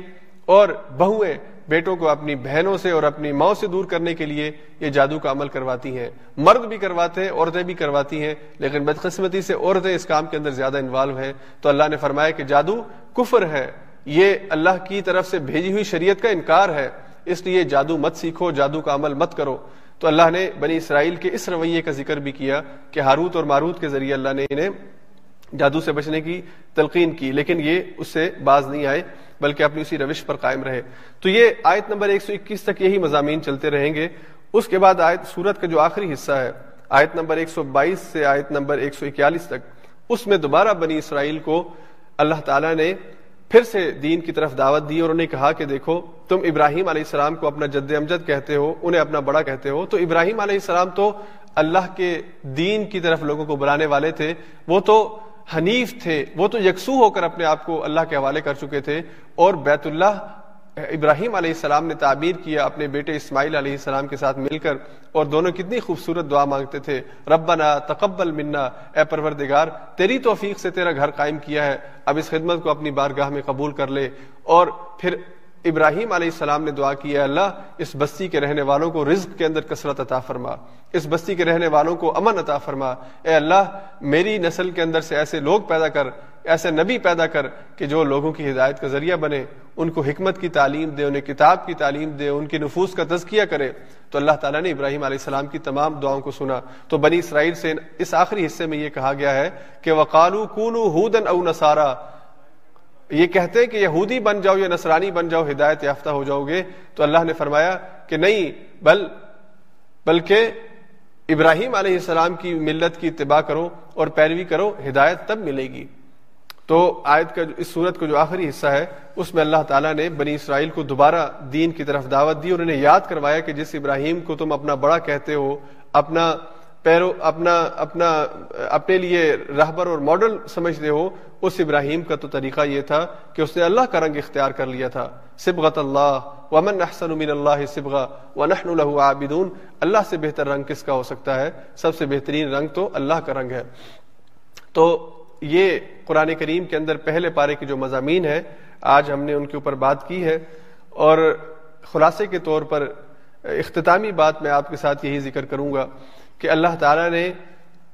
Speaker 1: اور بہویں بیٹوں کو اپنی بہنوں سے اور اپنی ماؤں سے دور کرنے کے لیے یہ جادو کا عمل کرواتی ہیں۔ مرد بھی کرواتے ہیں، عورتیں بھی کرواتی ہیں، لیکن بدقسمتی سے عورتیں اس کام کے اندر زیادہ انوالو ہیں۔ تو اللہ نے فرمایا کہ جادو کفر ہے۔ یہ اللہ کی طرف سے بھیجی ہوئی شریعت کا انکار ہے۔ اس لیے جادو مت سیکھو، جادو کا عمل مت کرو۔ تو اللہ نے بنی اسرائیل کے اس رویے کا ذکر بھی کیا کہ ہاروت اور ماروت کے ذریعے اللہ نے انہیں جادو سے بچنے کی تلقین کی، لیکن یہ اس سے باز نہیں آئے، بلکہ اپنی اسی روش پر قائم رہے۔ تو یہ آیت نمبر 121 تک یہی مضامین چلتے رہیں گے۔ اس کے بعد آیت سورت کا جو آخری حصہ ہے، آیت نمبر 122 سے آیت نمبر 141 تک، اس میں دوبارہ بنی اسرائیل کو اللہ تعالیٰ نے پھر سے دین کی طرف دعوت دی اور انہیں کہا کہ دیکھو، تم ابراہیم علیہ السلام کو اپنا جد امجد کہتے ہو، انہیں اپنا بڑا کہتے ہو۔ تو ابراہیم علیہ السلام تو اللہ کے دین کی طرف لوگوں کو بلانے والے تھے، وہ تو حنیف تھے، وہ تو یکسو ہو کر اپنے آپ کو اللہ کے حوالے کر چکے تھے اور بیت اللہ، ابراہیم علیہ السلام نے تعبیر کیا اپنے بیٹے اسماعیل علیہ السلام کے ساتھ مل کر اور دونوں کتنی خوبصورت دعا مانگتے تھے، ربنا تقبل منا، اے پروردگار، تیری توفیق سے تیرا گھر قائم کیا ہے، اب اس خدمت کو اپنی بارگاہ میں قبول کر لے اور پھر ابراہیم علیہ السلام نے دعا کی ہے اللہ، اس بستی کے رہنے والوں کو رزق کے اندر کثرت عطا فرما۔ اس بستی کے رہنے والوں کو امن عطا فرما۔ اے اللہ، میری نسل کے اندر سے ایسے لوگ پیدا کر، ایسے نبی پیدا کر کہ جو لوگوں کی ہدایت کا ذریعہ بنے، ان کو حکمت کی تعلیم دے، انہیں کتاب کی تعلیم دے، ان کی نفوس کا تزکیہ کرے۔ تو اللہ تعالیٰ نے ابراہیم علیہ السلام کی تمام دعاؤں کو سنا۔ تو بنی اسرائیل سے اس آخری حصے میں یہ کہا گیا ہے کہ وقالو کونو ہودن او نسارا یہ کہتے ہیں کہ یہودی بن جاؤ یا نصرانی بن جاؤ، ہدایت یافتہ ہو جاؤ گے۔ تو اللہ نے فرمایا کہ نہیں، بل، بلکہ ابراہیم علیہ السلام کی ملت کی اتباع کرو اور پیروی کرو، ہدایت تب ملے گی۔ تو آیت کا اس صورت کا جو آخری حصہ ہے، اس میں اللہ تعالیٰ نے بنی اسرائیل کو دوبارہ دین کی طرف دعوت دی اور انہیں یاد کروایا کہ جس ابراہیم کو تم اپنا بڑا کہتے ہو، اپنا پیرو، اپنا اپنا، اپنے لیے رہبر اور ماڈل سمجھتے ہو اس ابراہیم کا تو طریقہ یہ تھا کہ اس نے اللہ کا رنگ اختیار کر لیا تھا. سبغت اللہ، ومن احسن من اللہ سبغا، ونحن له عابدون. اللہ سے بہتر رنگ کس کا ہو سکتا ہے؟ سب سے بہترین رنگ تو اللہ کا رنگ ہے. تو یہ قرآن کریم کے اندر پہلے پارے کے جو مضامین ہیں، آج ہم نے ان کے اوپر بات کی ہے. اور خلاصے کے طور پر اختتامی بات میں آپ کے ساتھ یہی ذکر کروں گا کہ اللہ تعالیٰ نے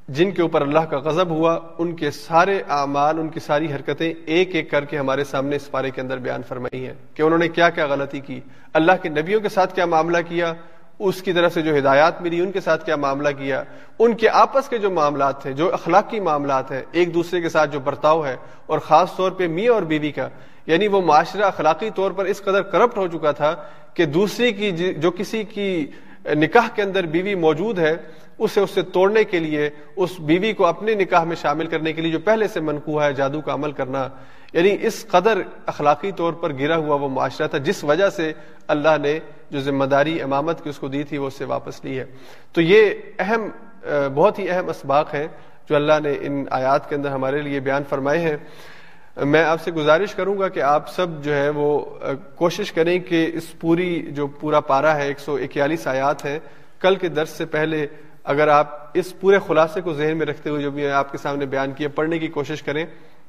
Speaker 1: جن کے اوپر اللہ کا غضب ہوا، ان کے سارے اعمال، ان کی ساری حرکتیں ایک ایک کر کے ہمارے سامنے اس پارے کے اندر بیان فرمائی ہیں کہ انہوں نے کیا کیا غلطی کی۔ اللہ کے نبیوں کے ساتھ کیا معاملہ کیا، اس کی طرف سے جو ہدایات ملی، ان کے ساتھ کیا معاملہ کیا۔ ان کے آپس کے جو معاملات تھے جو اخلاقی معاملات ہیں، ایک دوسرے کے ساتھ جو برتاؤ ہے، اور خاص طور پہ میاں اور بیوی کا یعنی وہ معاشرہ اخلاقی طور پر اس قدر کرپٹ ہو چکا تھا کہ دوسری کی جی، جو کسی کی نکاح کے اندر بیوی موجود ہے اسے اس سے توڑنے کے لیے اس بیوی کو اپنے نکاح میں شامل کرنے کے لیے جو پہلے سے منقوع ہے، جادو کا عمل کرنا یعنی اس قدر اخلاقی طور پر گرا ہوا وہ معاشرہ تھا جس وجہ سے اللہ نے جو ذمہ داری، امامت کی اس کو دی تھی، وہ اس سے واپس لی ہے۔ تو یہ اہم بہت ہی اہم اسباق ہیں جو اللہ نے ان آیات کے اندر ہمارے لیے بیان فرمائے ہیں۔ میں آپ سے گزارش کروں گا کہ آپ سب جو ہے وہ کوشش کریں کہ اس پوری جو پورا پارا ہے، ایک سو اکیالیس آیات ہے کل کے درس سے پہلے اگر آپ اس پورے خلاصے کو ذہن میں رکھتے ہوئے جو بھی آپ کے سامنے بیان کیا پڑھنے کی کوشش کریں۔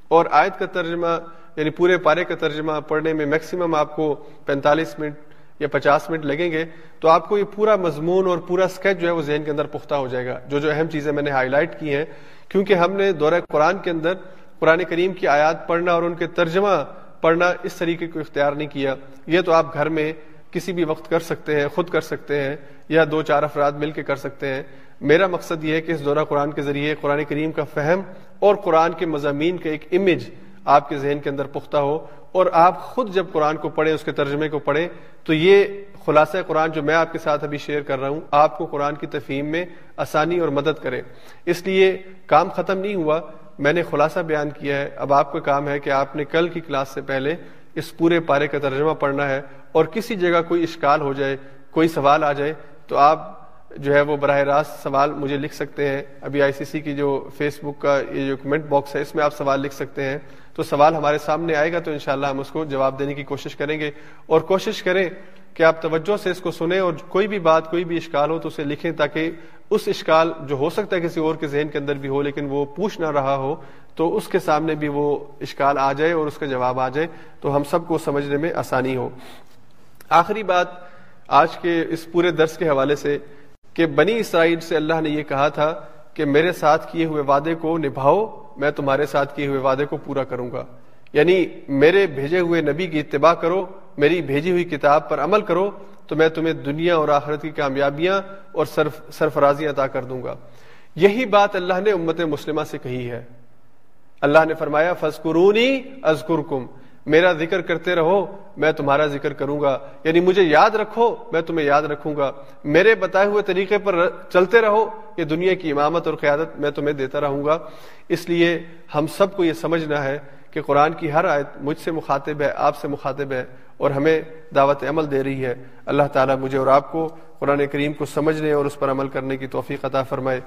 Speaker 1: اور آیت کا ترجمہ یعنی پورے پارے کا ترجمہ پڑھنے میں میکسیمم آپ کو پینتالیس منٹ یا پچاس منٹ لگیں گے، تو آپ کو یہ پورا مضمون اور پورا اسکیچ جو ہے وہ ذہن کے اندر پختہ ہو جائے گا۔ جو جو اہم چیزیں میں نے ہائی لائٹ کی ہیں، کیونکہ ہم نے دورہ قرآن کے اندر قرآن کریم کی آیات پڑھنا اور ان کے ترجمہ پڑھنا اس طریقے کو اختیار نہیں کیا۔ یہ تو آپ گھر میں کسی بھی وقت کر سکتے ہیں، خود کر سکتے ہیں یا دو چار افراد مل کے کر سکتے ہیں۔ میرا مقصد یہ ہے کہ اس دورہ قرآن کے ذریعے قرآن کریم کا فہم اور قرآن کے مضامین کا ایک امیج آپ کے ذہن کے اندر پختہ ہو اور آپ خود جب قرآن کو پڑھیں، اس کے ترجمے کو پڑھیں، تو یہ خلاصہ قرآن جو میں آپ کے ساتھ ابھی شیئر کر رہا ہوں، آپ کو قرآن کی تفہیم میں آسانی اور مدد کرے۔ اس لیے کام ختم نہیں ہوا، میں نے خلاصہ بیان کیا ہے۔ اب آپ کا کام ہے کہ آپ نے کل کی کلاس سے پہلے اس پورے پارے کا ترجمہ پڑھنا ہے اور کسی جگہ کوئی اشکال ہو جائے، کوئی سوال آ جائے، تو آپ جو ہے وہ براہ راست سوال مجھے لکھ سکتے ہیں۔ ابھی آئی سی سی کی جو فیس بک کا یہ جو کمنٹ باکس ہے، اس میں آپ سوال لکھ سکتے ہیں۔ تو سوال ہمارے سامنے آئے گا تو انشاءاللہ ہم اس کو جواب دینے کی کوشش کریں گے۔ اور کوشش کریں کہ آپ توجہ سے اس کو سنیں اور کوئی بھی بات، کوئی بھی اشکال ہو تو اسے لکھیں تاکہ اس اشکال جو ہو سکتا ہے کسی اور کے ذہن کے اندر بھی ہو، لیکن وہ پوچھ نہ رہا ہو تو اس کے سامنے بھی وہ اشکال آ جائے اور اس کا جواب آ جائے۔ تو ہم سب کو سمجھنے میں آسانی ہو۔ آخری بات، آج کے اس پورے درس کے حوالے سے کہ بنی اسرائیل سے اللہ نے یہ کہا تھا کہ میرے ساتھ کیے ہوئے وعدے کو نبھاؤ، میں تمہارے ساتھ کیے ہوئے وعدے کو پورا کروں گا۔ یعنی میرے بھیجے ہوئے نبی کی اتباع کرو، میری بھیجی ہوئی کتاب پر عمل کرو، تو میں تمہیں دنیا اور آخرت کی کامیابیاں اور سرف سرفرازیاں عطا کر دوں گا۔ یہی بات اللہ نے امت مسلمہ سے کہی ہے۔ اللہ نے فرمایا فسکرونی ازکرکم میرا ذکر کرتے رہو، میں تمہارا ذکر کروں گا۔ یعنی مجھے یاد رکھو، میں تمہیں یاد رکھوں گا۔ میرے بتائے ہوئے طریقے پر چلتے رہو، یہ دنیا کی امامت اور قیادت میں تمہیں دیتا رہوں گا۔ اس لیے ہم سب کو یہ سمجھنا ہے کہ قرآن کی ہر آیت مجھ سے مخاطب ہے، آپ سے مخاطب ہے اور ہمیں دعوت عمل دے رہی ہے۔ اللہ تعالیٰ مجھے اور آپ کو قرآن کریم کو سمجھنے اور اس پر عمل کرنے کی توفیق عطا فرمائے۔